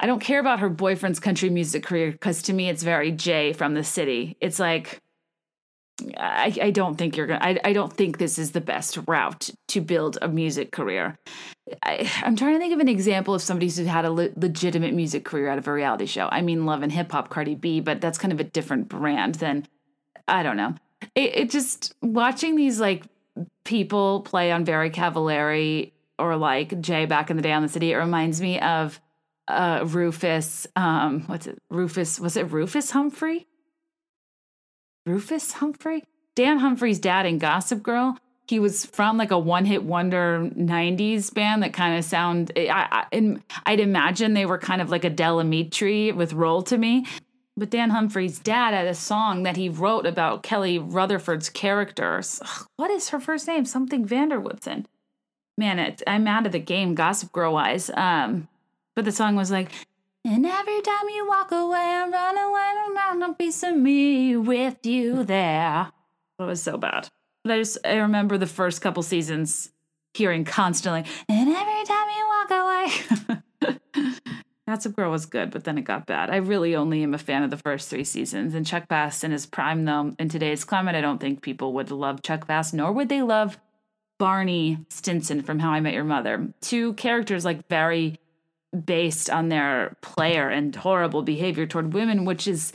i don't care about her boyfriend's country music career because to me it's very jay from the city it's like I, I don't think you're gonna I, I don't think this is the best route to build a music career I, am trying to think of an example of somebody who's had a le- legitimate music career out of a reality show. I mean, Love and Hip Hop, Cardi B, but that's kind of a different brand than I don't know. It, it just watching these like people play on Very Cavallari or like Jay back in the day on the city. It reminds me of uh, Rufus. Um, what's it? Rufus was it Rufus Humphrey? Rufus Humphrey, Dan Humphrey's dad in Gossip Girl he was from like a one hit wonder 90s band that kind of sound I, I, I'd imagine they were kind of like a Del Amitri with Roll to Me. But Dan Humphrey's dad had a song that he wrote about Kelly Rutherford's characters. Ugh, what is her first name? Something van der Woodsen. Man, it, I'm out of the game, Gossip Girl wise. Um, but the song was like, and every time you walk away, I run away around a piece of me with you there. It was so bad. But I just I remember the first couple seasons hearing constantly, and every time you walk away. Gossip Girl was good, but then it got bad. I really only am a fan of the first three seasons. And Chuck Bass in his prime, though, in today's climate, I don't think people would love Chuck Bass, nor would they love Barney Stinson from How I Met Your Mother. Two characters like very based on their player and horrible behavior toward women, which is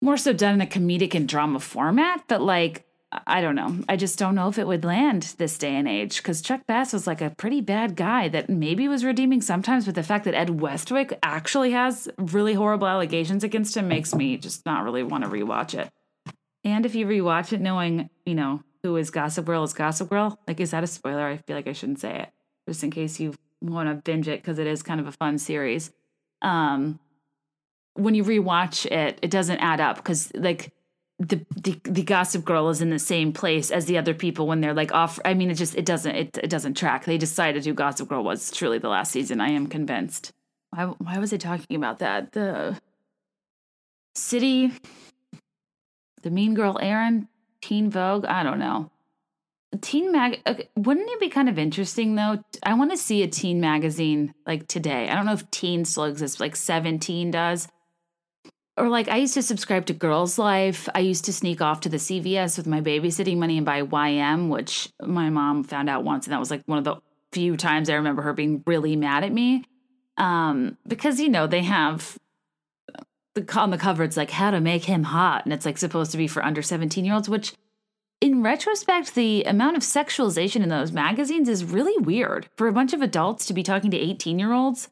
more so done in a comedic and drama format, but like I don't know. I just don't know if it would land this day and age because Chuck Bass was like a pretty bad guy that maybe was redeeming sometimes, but the fact that Ed Westwick actually has really horrible allegations against him makes me just not really want to rewatch it. And if you rewatch it knowing, you know, who is Gossip Girl is Gossip Girl, like, is that a spoiler? I feel like I shouldn't say it just in case you want to binge it because it is kind of a fun series. Um, when you rewatch it, it doesn't add up because, like, the, the the gossip girl is in the same place as the other people when they're like off i mean it just it doesn't it, it doesn't track. They decided who gossip girl was truly the last season i am convinced. Why, why was i talking about that? The city the mean girl Erin, teen vogue? I don't know teen mag okay, wouldn't it be kind of interesting though i want to see a teen magazine like today i don't know if teen still exists like 17 does or like I used to subscribe to Girls Life. I used to sneak off to the CVS with my babysitting money and buy YM, which my mom found out once, and that was like one of the few times I remember her being really mad at me. Um, because you know they have the on the cover it's like how to make him hot, and it's like supposed to be for under seventeen year olds, which in retrospect, the amount of sexualization in those magazines is really weird for a bunch of adults to be talking to 18 year olds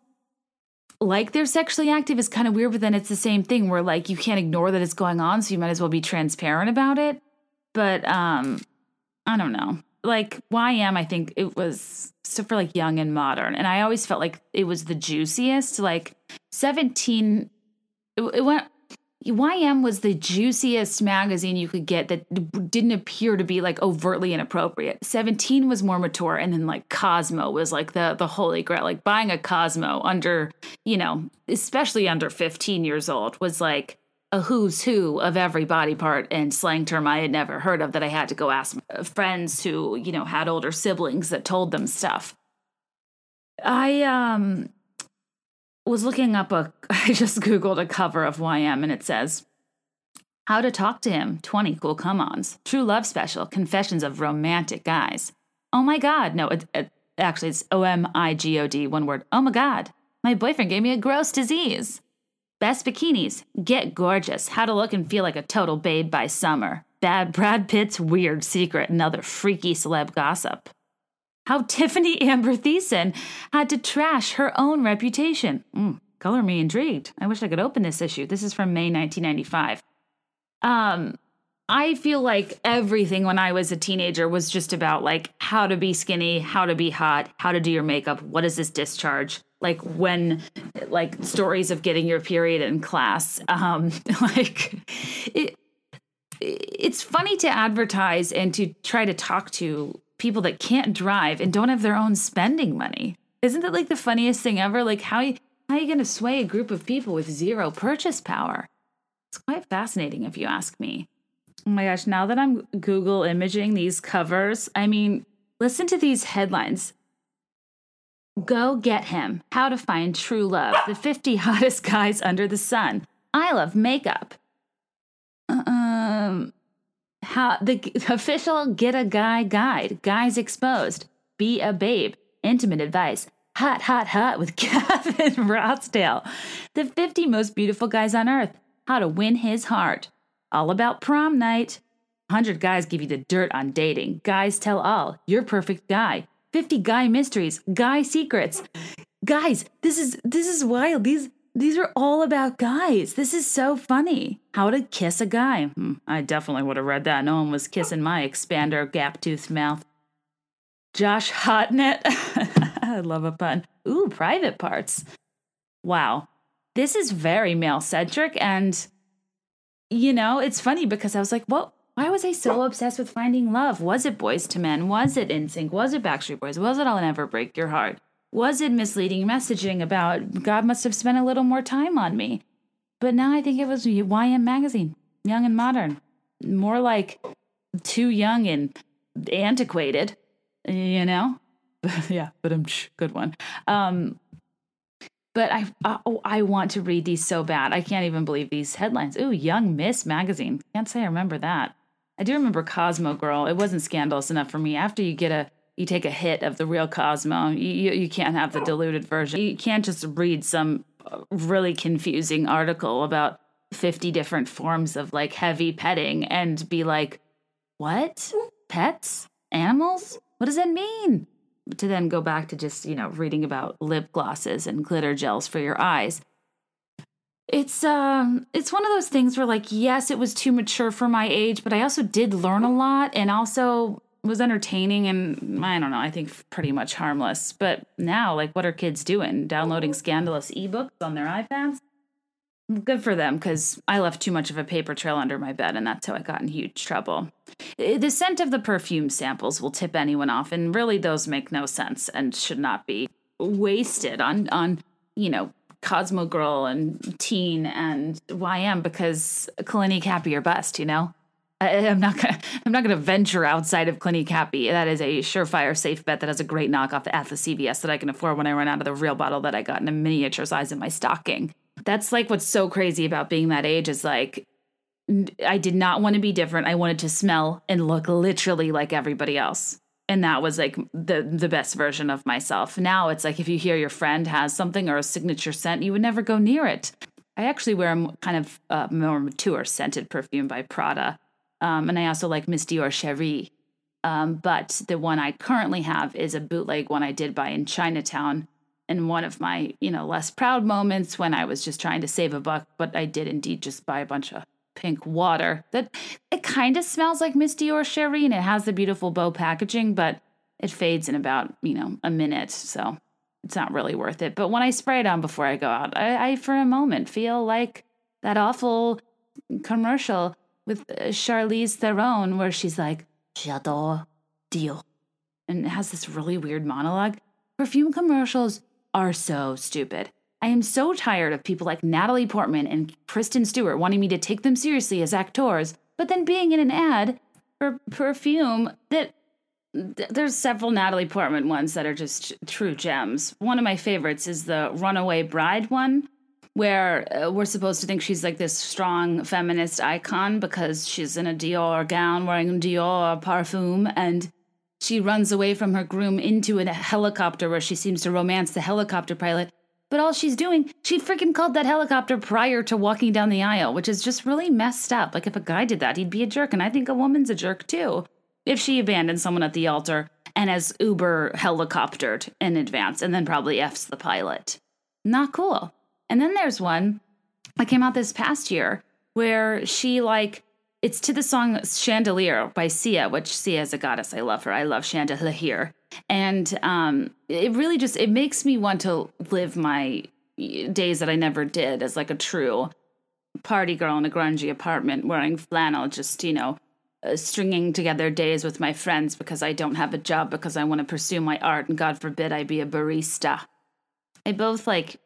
like they're sexually active is kind of weird, but then it's the same thing where like you can't ignore that it's going on, so you might as well be transparent about it. But um, I don't know. Like YM, I think it was so for like young and modern, and I always felt like it was the juiciest. Like seventeen, it, it went YM was the juiciest magazine you could get that didn't appear to be like overtly inappropriate. 17 was more mature and then like Cosmo was like the the holy grail. Like buying a Cosmo under, you know, especially under 15 years old was like a who's who of every body part and slang term I had never heard of that I had to go ask friends who, you know, had older siblings that told them stuff. I um was looking up a, I just Googled a cover of YM and it says, How to Talk to Him 20 Cool Come Ons, True Love Special, Confessions of Romantic Guys. Oh my God. No, it, it, actually, it's O M I G O D, one word. Oh my God. My boyfriend gave me a gross disease. Best bikinis. Get gorgeous. How to look and feel like a total babe by summer. Bad Brad Pitt's weird secret. Another freaky celeb gossip. How Tiffani Amber Thiessen had to trash her own reputation. Mm, color me intrigued. I wish I could open this issue. This is from May 1995. Um, I feel like everything when I was a teenager was just about like how to be skinny, how to be hot, how to do your makeup, what is this discharge? Like when like stories of getting your period in class. Um like it it's funny to advertise and to try to talk to people that can't drive and don't have their own spending money. Isn't that like the funniest thing ever? Like how how are you going to sway a group of people with zero purchase power? It's quite fascinating if you ask me. Oh my gosh, now that I'm Google imaging these covers, I mean, listen to these headlines. Go get him. How to find true love. The 50 hottest guys under the sun. I love makeup. Um, how the official get a guy guide. Guys exposed. Be a babe. Intimate advice. Hot, hot, hot with Gavin Rossdale. The 50 most beautiful guys on earth. How to win his heart. All about prom night. 100 guys give you the dirt on dating. Guys tell all. Your perfect guy. 50 guy mysteries, guy secrets. Guys, this is this is wild. These these are all about guys. This is so funny. How to kiss a guy. Hmm, I definitely would have read that. No one was kissing my expander gap toothed mouth. Josh Hotnet. I love a pun. Ooh, private parts. Wow. This is very male centric and you know, it's funny because I was like, what? Why was I so obsessed with finding love? Was it Boyz II Men? Was it NSYNC? Was it Backstreet Boys? Was it I'll Never Break Your Heart? Was it misleading messaging about God must have spent a little more time on me? But now I think it was YM Magazine, Young and Modern. More like too young and antiquated, you know? yeah, but I'm good one. Um, but I uh, oh, I want to read these so bad. I can't even believe these headlines. Ooh, Young Miss magazine. Can't say I remember that. I do remember Cosmo Girl. It wasn't scandalous enough for me. After you get a you take a hit of the real Cosmo, you you can't have the diluted version. You can't just read some really confusing article about 50 different forms of like heavy petting and be like, "What? Pets? Animals? What does that mean?" to then go back to just, you know, reading about lip glosses and glitter gels for your eyes. It's um it's one of those things where like yes, it was too mature for my age, but I also did learn a lot and also was entertaining and I don't know, I think pretty much harmless. But now like what are kids doing? Downloading scandalous ebooks on their iPads? Good for them, because I left too much of a paper trail under my bed, and that's how I got in huge trouble. Eh, the scent of the perfume samples will tip anyone off, and really those make no sense and should not be wasted on on you know Cosmo Girl and Teen and YM because Clinique Happy or bust, you know. I, am not gonna I'm not gonna venture outside of Clinique Happy. That is a surefire safe bet that has a great knockoff at the CVS that I can afford when I run out of the real bottle that I got in a miniature size in my stocking that's like what's so crazy about being that age is like I did not want to be different. I wanted to smell and look literally like everybody else. And that was like the the best version of myself. Now it's like if you hear your friend has something or a signature scent, you would never go near it. I actually wear a kind of uh, more mature scented perfume by Prada. Um, and I also like Miss Dior Cherie. Um, but the one I currently have is a bootleg one I did buy in Chinatown in one of my, you know, less proud moments when I was just trying to save a buck, but I did indeed just buy a bunch of pink water that it kind of smells like Miss Dior Cherie and it has the beautiful bow packaging, but it fades in about, you know, a minute. So it's not really worth it. But when I spray it on before I go out, I, I for a moment feel like that awful commercial with uh, Charlize Theron where she's like, J'adore Dior. And has this really weird monologue. Perfume commercials are so stupid. I am so tired of people like Natalie Portman and Kristen Stewart wanting me to take them seriously as actors, but then being in an ad for perfume that there's several Natalie Portman ones that are just true gems. One of my favorites is the Runaway Bride one, where uh, we're supposed to think she's like this strong feminist icon because she's in a Dior gown wearing Dior parfum and she runs away from her groom into a helicopter where she seems to romance the helicopter pilot. But all she's doing, she freaking called that helicopter prior to walking down the aisle, which is just really messed up. Like if a guy did that, he'd be a jerk. And I think a woman's a jerk too. If she abandons someone at the altar and has Uber helicoptered in advance and then probably F's the pilot. Not cool. And then there's one that came out this past year where she like it's to the song Chandelier by Sia, which Sia is a goddess. I love her. I love Chandelier. And um, it really just it makes me want to live my days that I never did as like a true party girl in a grungy apartment wearing flannel, just, you know, uh, stringing together days with my friends because I don't have a job because I want to pursue my art and God forbid I be a barista. I both like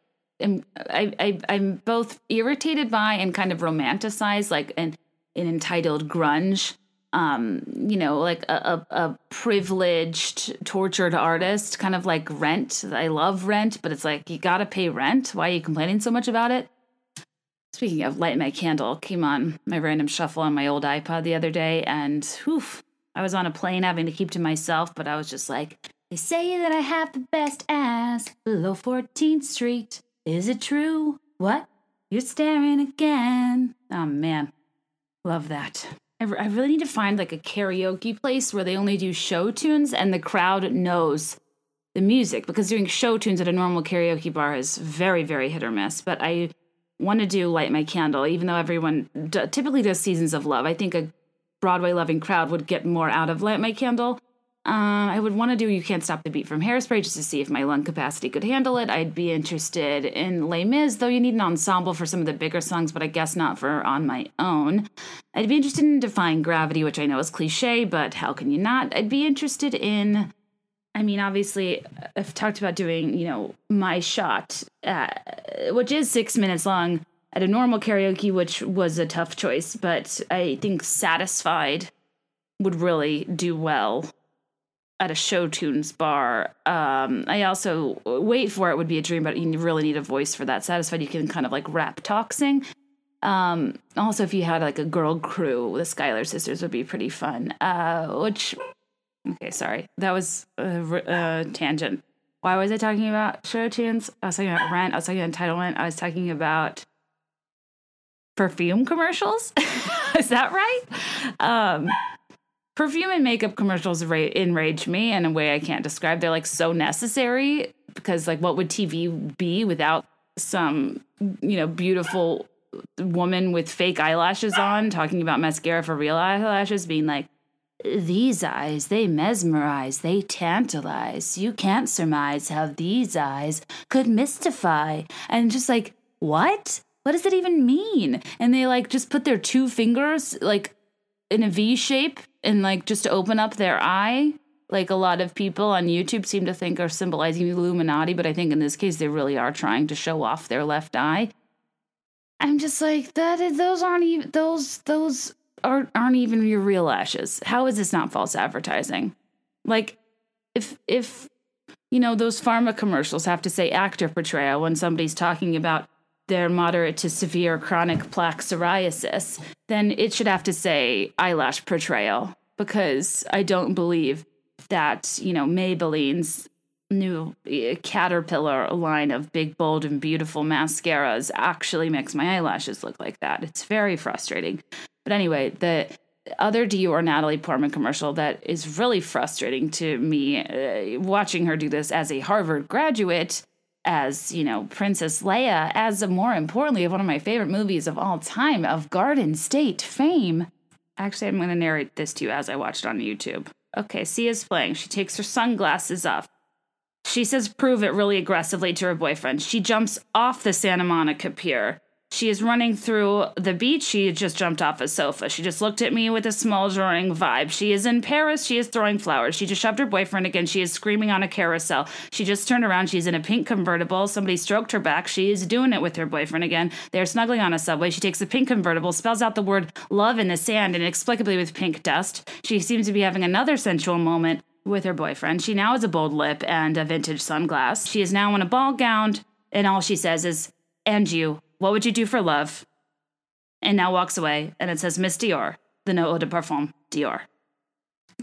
am I, I I'm both irritated by and kind of romanticize like an an entitled grunge um, you know, like a, a, a, privileged, tortured artist, kind of like rent. I love rent, but it's like you gotta pay rent. Why are you complaining so much about it? Speaking of light my candle, came on my random shuffle on my old iPod the other day, and whew, I was on a plane having to keep to myself, but I was just like, they say that I have the best ass below 14th Street. Is it true? What? You're staring again. Oh man, love that. I, I really need to find like a karaoke place where they only do show tunes and the crowd knows the music because doing show tunes at a normal karaoke bar is very, very hit or miss. But I want to do Light My Candle, even though everyone d- typically does Seasons of Love. I think a Broadway loving crowd would get more out of Light My Candle. Uh, I would want to do You Can't Stop the Beat from Hairspray just to see if my lung capacity could handle it. I'd be interested in Les Mis, though you need an ensemble for some of the bigger songs, but I guess not for on my own. I'd be interested in Defying Gravity, which I know is cliche, but how can you not? I'd be interested in. I mean, obviously, I've talked about doing, you know, my shot, uh, which is six minutes long at a normal karaoke, which was a tough choice, but I think Satisfied would really do well at a show tunes bar. Um, I also wait for it would be a dream, but you really need a voice for that. Satisfied, you can kind of like rap talk sing. Um, also, if you had like a girl crew, the Skylar sisters would be pretty fun. Uh, which, okay, sorry, that was a, a tangent. Why was I talking about show tunes? I was talking about rent. I was talking about entitlement. I was talking about perfume commercials. Is that right? Um, perfume and makeup commercials ra- enrage me in a way I can't describe. They're like so necessary because like what would TV be without some you know beautiful woman with fake eyelashes on talking about mascara for real eyelashes being like these eyes they mesmerize they tantalize. You can't surmise how these eyes could mystify. And just like what? What does it even mean? And they like just put their two fingers like in a v shape and like just to open up their eye like a lot of people on YouTube seem to think are symbolizing Illuminati, but I think in this case they really are trying to show off their left eye. I'm just like that. Is, those aren't even those those aren't aren't even your real lashes. How is this not false advertising? Like, if if you know those pharma commercials have to say actor portrayal when somebody's talking about their moderate to severe chronic plaque psoriasis, then it should have to say eyelash portrayal because I don't believe that, you know, Maybelline's new eh, caterpillar line of big, bold, and beautiful mascaras actually makes my eyelashes look like that. It's very frustrating. But anyway, the other Dior Natalie Portman commercial that is really frustrating to me, uh, watching her do this as a Harvard graduate, as you know princess leia as a, more importantly of one of my favorite movies of all time of garden state fame. Actually i'm going to narrate this to you as i watched on youtube. Okay sia's playing. She takes her sunglasses off. She says prove it really aggressively to her boyfriend. She jumps off the santa monica pier she is running through the beach. She just jumped off a sofa. She just looked at me with a smoldering vibe. She is in Paris. She is throwing flowers. She just shoved her boyfriend again. She is screaming on a carousel. She just turned around. She's in a pink convertible. Somebody stroked her back. She is doing it with her boyfriend again. They're snuggling on a subway. She takes the pink convertible, spells out the word love in the sand inexplicably with pink dust. She seems to be having another sensual moment with her boyfriend. She now has a bold lip and a vintage sunglass. She is now in a ball gown, and all she says is, and you, what would you do for love? And now walks away, and it says Miss Dior, the no de parfum Dior.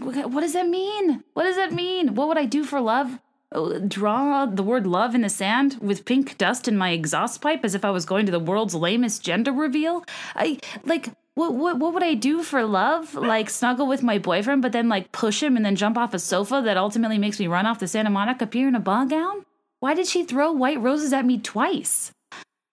What does that mean? What does that mean? What would I do for love? uh, draw the word love in the sand with pink dust in my exhaust pipe as if I was going to the world's lamest gender reveal. I like what what what would I do for love? Like snuggle with my boyfriend, but then like push him and then jump off a sofa that ultimately makes me run off the Santa Monica Pier in a ball gown? Why did she throw white roses at me twice?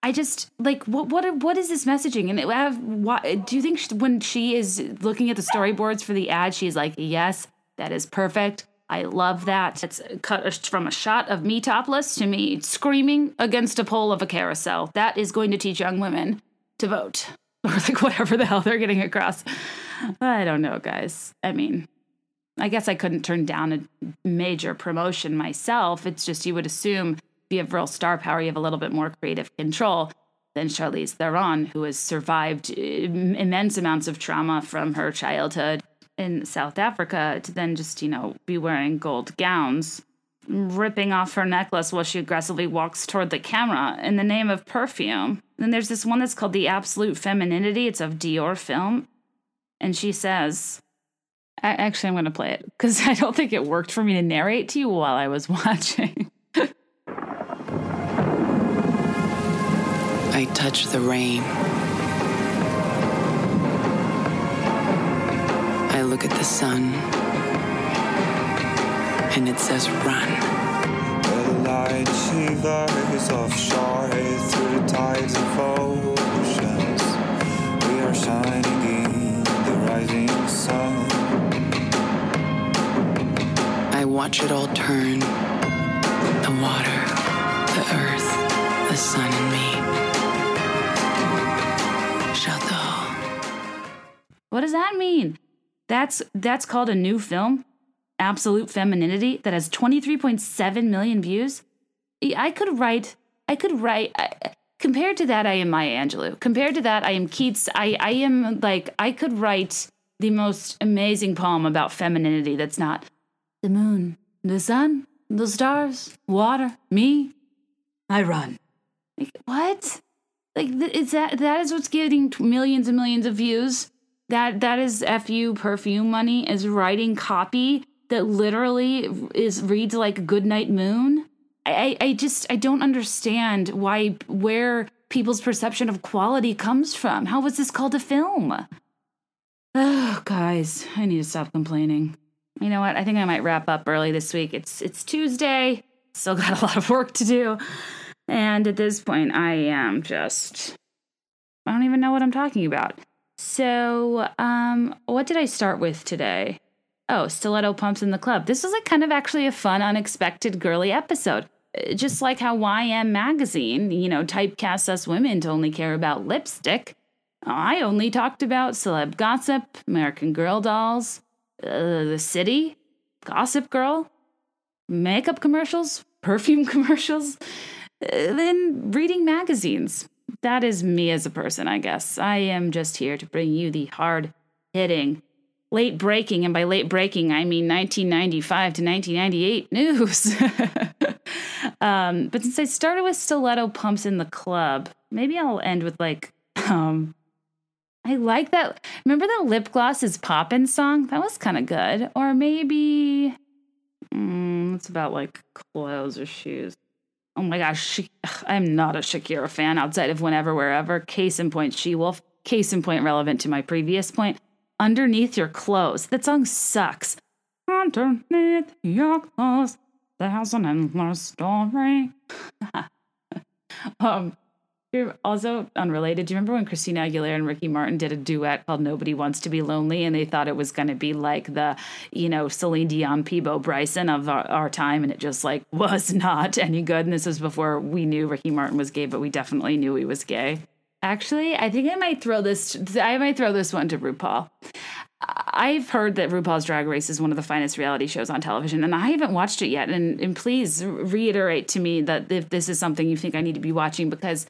I just like what what what is this messaging? And have, why, do you think she, when she is looking at the storyboards for the ad, she's like, "Yes, that is perfect. I love that." It's cut from a shot of me topless to me screaming against a pole of a carousel. That is going to teach young women to vote or like whatever the hell they're getting across. I don't know, guys. I mean, I guess I couldn't turn down a major promotion myself. It's just you would assume you have real star power, you have a little bit more creative control than Charlize Theron, who has survived uh, immense amounts of trauma from her childhood in South Africa to then just, you know, be wearing gold gowns, ripping off her necklace while she aggressively walks toward the camera in the name of perfume. Then there's this one that's called The Absolute Femininity. It's of Dior film. And she says, I, Actually, I'm going to play it because I don't think it worked for me to narrate to you while I was watching. I touch the rain. I look at the sun, and it says run. The light shivers offshore through the tides of oceans. We are shining in the rising sun. I watch it all turn the water, the earth, the sun, and me. What does that mean? That's that's called a new film, Absolute Femininity, that has 23.7 million views. I could write. I could write. I, compared to that, I am Maya Angelou. Compared to that, I am Keats. I I am like I could write the most amazing poem about femininity. That's not the moon, the sun, the stars, water, me. I run. Like, what? Like is that that is what's getting millions and millions of views? That that is fu perfume money is writing copy that literally is reads like goodnight moon. I, I just i don't understand why where people's perception of quality comes from. How was this called a film? Oh guys i need to stop complaining. You know what? I think i might wrap up early this week. It's it's tuesday. Still got a lot of work to do. And at this point i am just i don't even know what i'm talking about so, um, what did I start with today? Oh, stiletto pumps in the club. This was like kind of actually a fun, unexpected, girly episode. Uh, just like how YM Magazine, you know, typecasts us women to only care about lipstick. I only talked about celeb gossip, American Girl dolls, uh, the city, Gossip Girl, makeup commercials, perfume commercials, uh, then reading magazines that is me as a person, I guess. I am just here to bring you the hard hitting, late breaking, and by late breaking, I mean 1995 to 1998 news. um, but since I started with stiletto pumps in the club, maybe I'll end with like, um, I like that. Remember the lip gloss is poppin' song? That was kind of good. Or maybe mm, it's about like clothes or shoes. Oh my gosh, she, I'm not a Shakira fan outside of whenever, wherever. Case in point, She Wolf. Case in point, relevant to my previous point. Underneath your clothes. That song sucks. Underneath your clothes, there's an endless story. um, also unrelated. Do you remember when Christina Aguilera and Ricky Martin did a duet called "Nobody Wants to Be Lonely" and they thought it was going to be like the, you know, Celine Dion, Peabo Bryson of our, our, time, and it just like was not any good. And this was before we knew Ricky Martin was gay, but we definitely knew he was gay. Actually, I think I might throw this. I might throw this one to RuPaul. I've heard that RuPaul's Drag Race is one of the finest reality shows on television, and I haven't watched it yet. And, and please reiterate to me that if this is something you think I need to be watching, because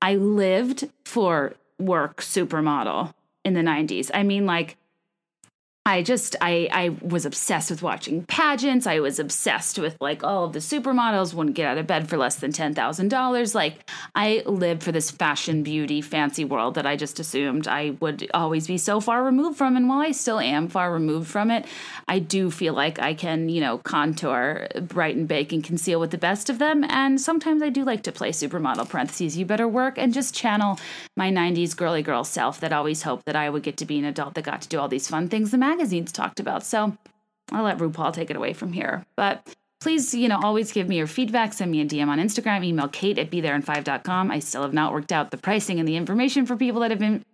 I lived for work supermodel in the 90s. I mean, like, I just I I was obsessed with watching pageants. I was obsessed with like all of the supermodels wouldn't get out of bed for less than ten thousand dollars. Like I lived for this fashion, beauty, fancy world that I just assumed I would always be so far removed from. And while I still am far removed from it, I do feel like I can you know contour, brighten, bake, and conceal with the best of them. And sometimes I do like to play supermodel parentheses. You better work and just channel my '90s girly girl self that always hoped that I would get to be an adult that got to do all these fun things. The mag magazines talked about. So I'll let RuPaul take it away from here. But please, you know, always give me your feedback. Send me a DM on Instagram. Email Kate at be there BeThereIn5.com. I still have not worked out the pricing and the information for people that have been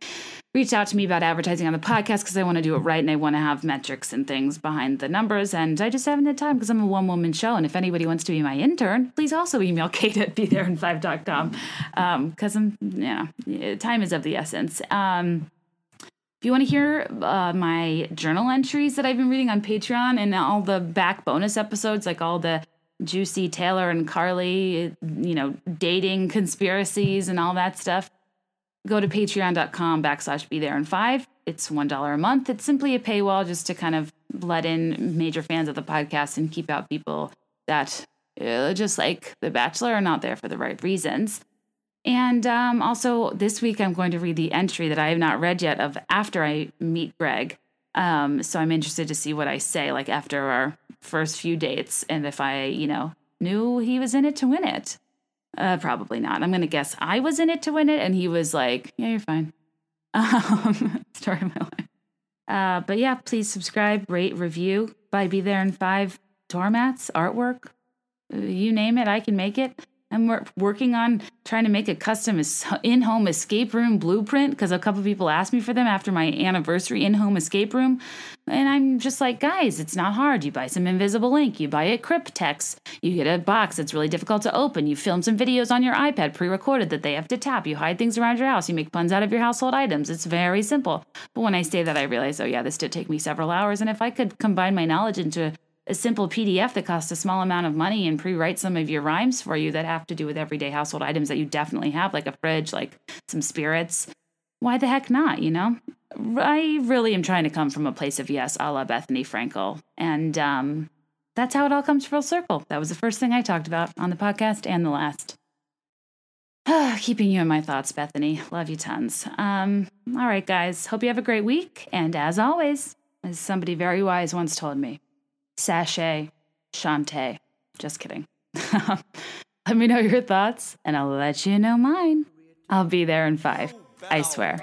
reached out to me about advertising on the podcast because I want to do it right and I want to have metrics and things behind the numbers. And I just haven't had time because I'm a one woman show. And if anybody wants to be my intern, please also email Kate at be there BeThereIn5.com because um, I'm, yeah, time is of the essence. Um, if you want to hear uh, my journal entries that I've been reading on Patreon and all the back bonus episodes, like all the juicy Taylor and Carly, you know, dating conspiracies and all that stuff, go to patreon.com backslash be there in five. It's $1 a month. It's simply a paywall just to kind of let in major fans of the podcast and keep out people that, uh, just like The Bachelor, are not there for the right reasons. And um, also, this week I'm going to read the entry that I have not read yet of after I meet Greg. Um, so I'm interested to see what I say, like after our first few dates, and if I, you know, knew he was in it to win it. Uh, probably not. I'm going to guess I was in it to win it, and he was like, "Yeah, you're fine." Um, story of my life. Uh, but yeah, please subscribe, rate, review. By be there in five doormats, artwork, uh, you name it, I can make it. I'm working on trying to make a custom in home escape room blueprint because a couple people asked me for them after my anniversary in home escape room. And I'm just like, guys, it's not hard. You buy some invisible ink, you buy a Cryptex, you get a box that's really difficult to open, you film some videos on your iPad pre recorded that they have to tap, you hide things around your house, you make puns out of your household items. It's very simple. But when I say that, I realize, oh, yeah, this did take me several hours. And if I could combine my knowledge into a simple PDF that costs a small amount of money and pre-write some of your rhymes for you that have to do with everyday household items that you definitely have, like a fridge, like some spirits. Why the heck not? You know, I really am trying to come from a place of yes, a la Bethenny Frankel, and um, that's how it all comes full circle. That was the first thing I talked about on the podcast and the last. Keeping you in my thoughts, Bethenny. Love you tons. Um, all right, guys. Hope you have a great week. And as always, as somebody very wise once told me, sashay, shantay. Just kidding. let me know your thoughts, and I'll let you know mine. I'll be there in five, I swear.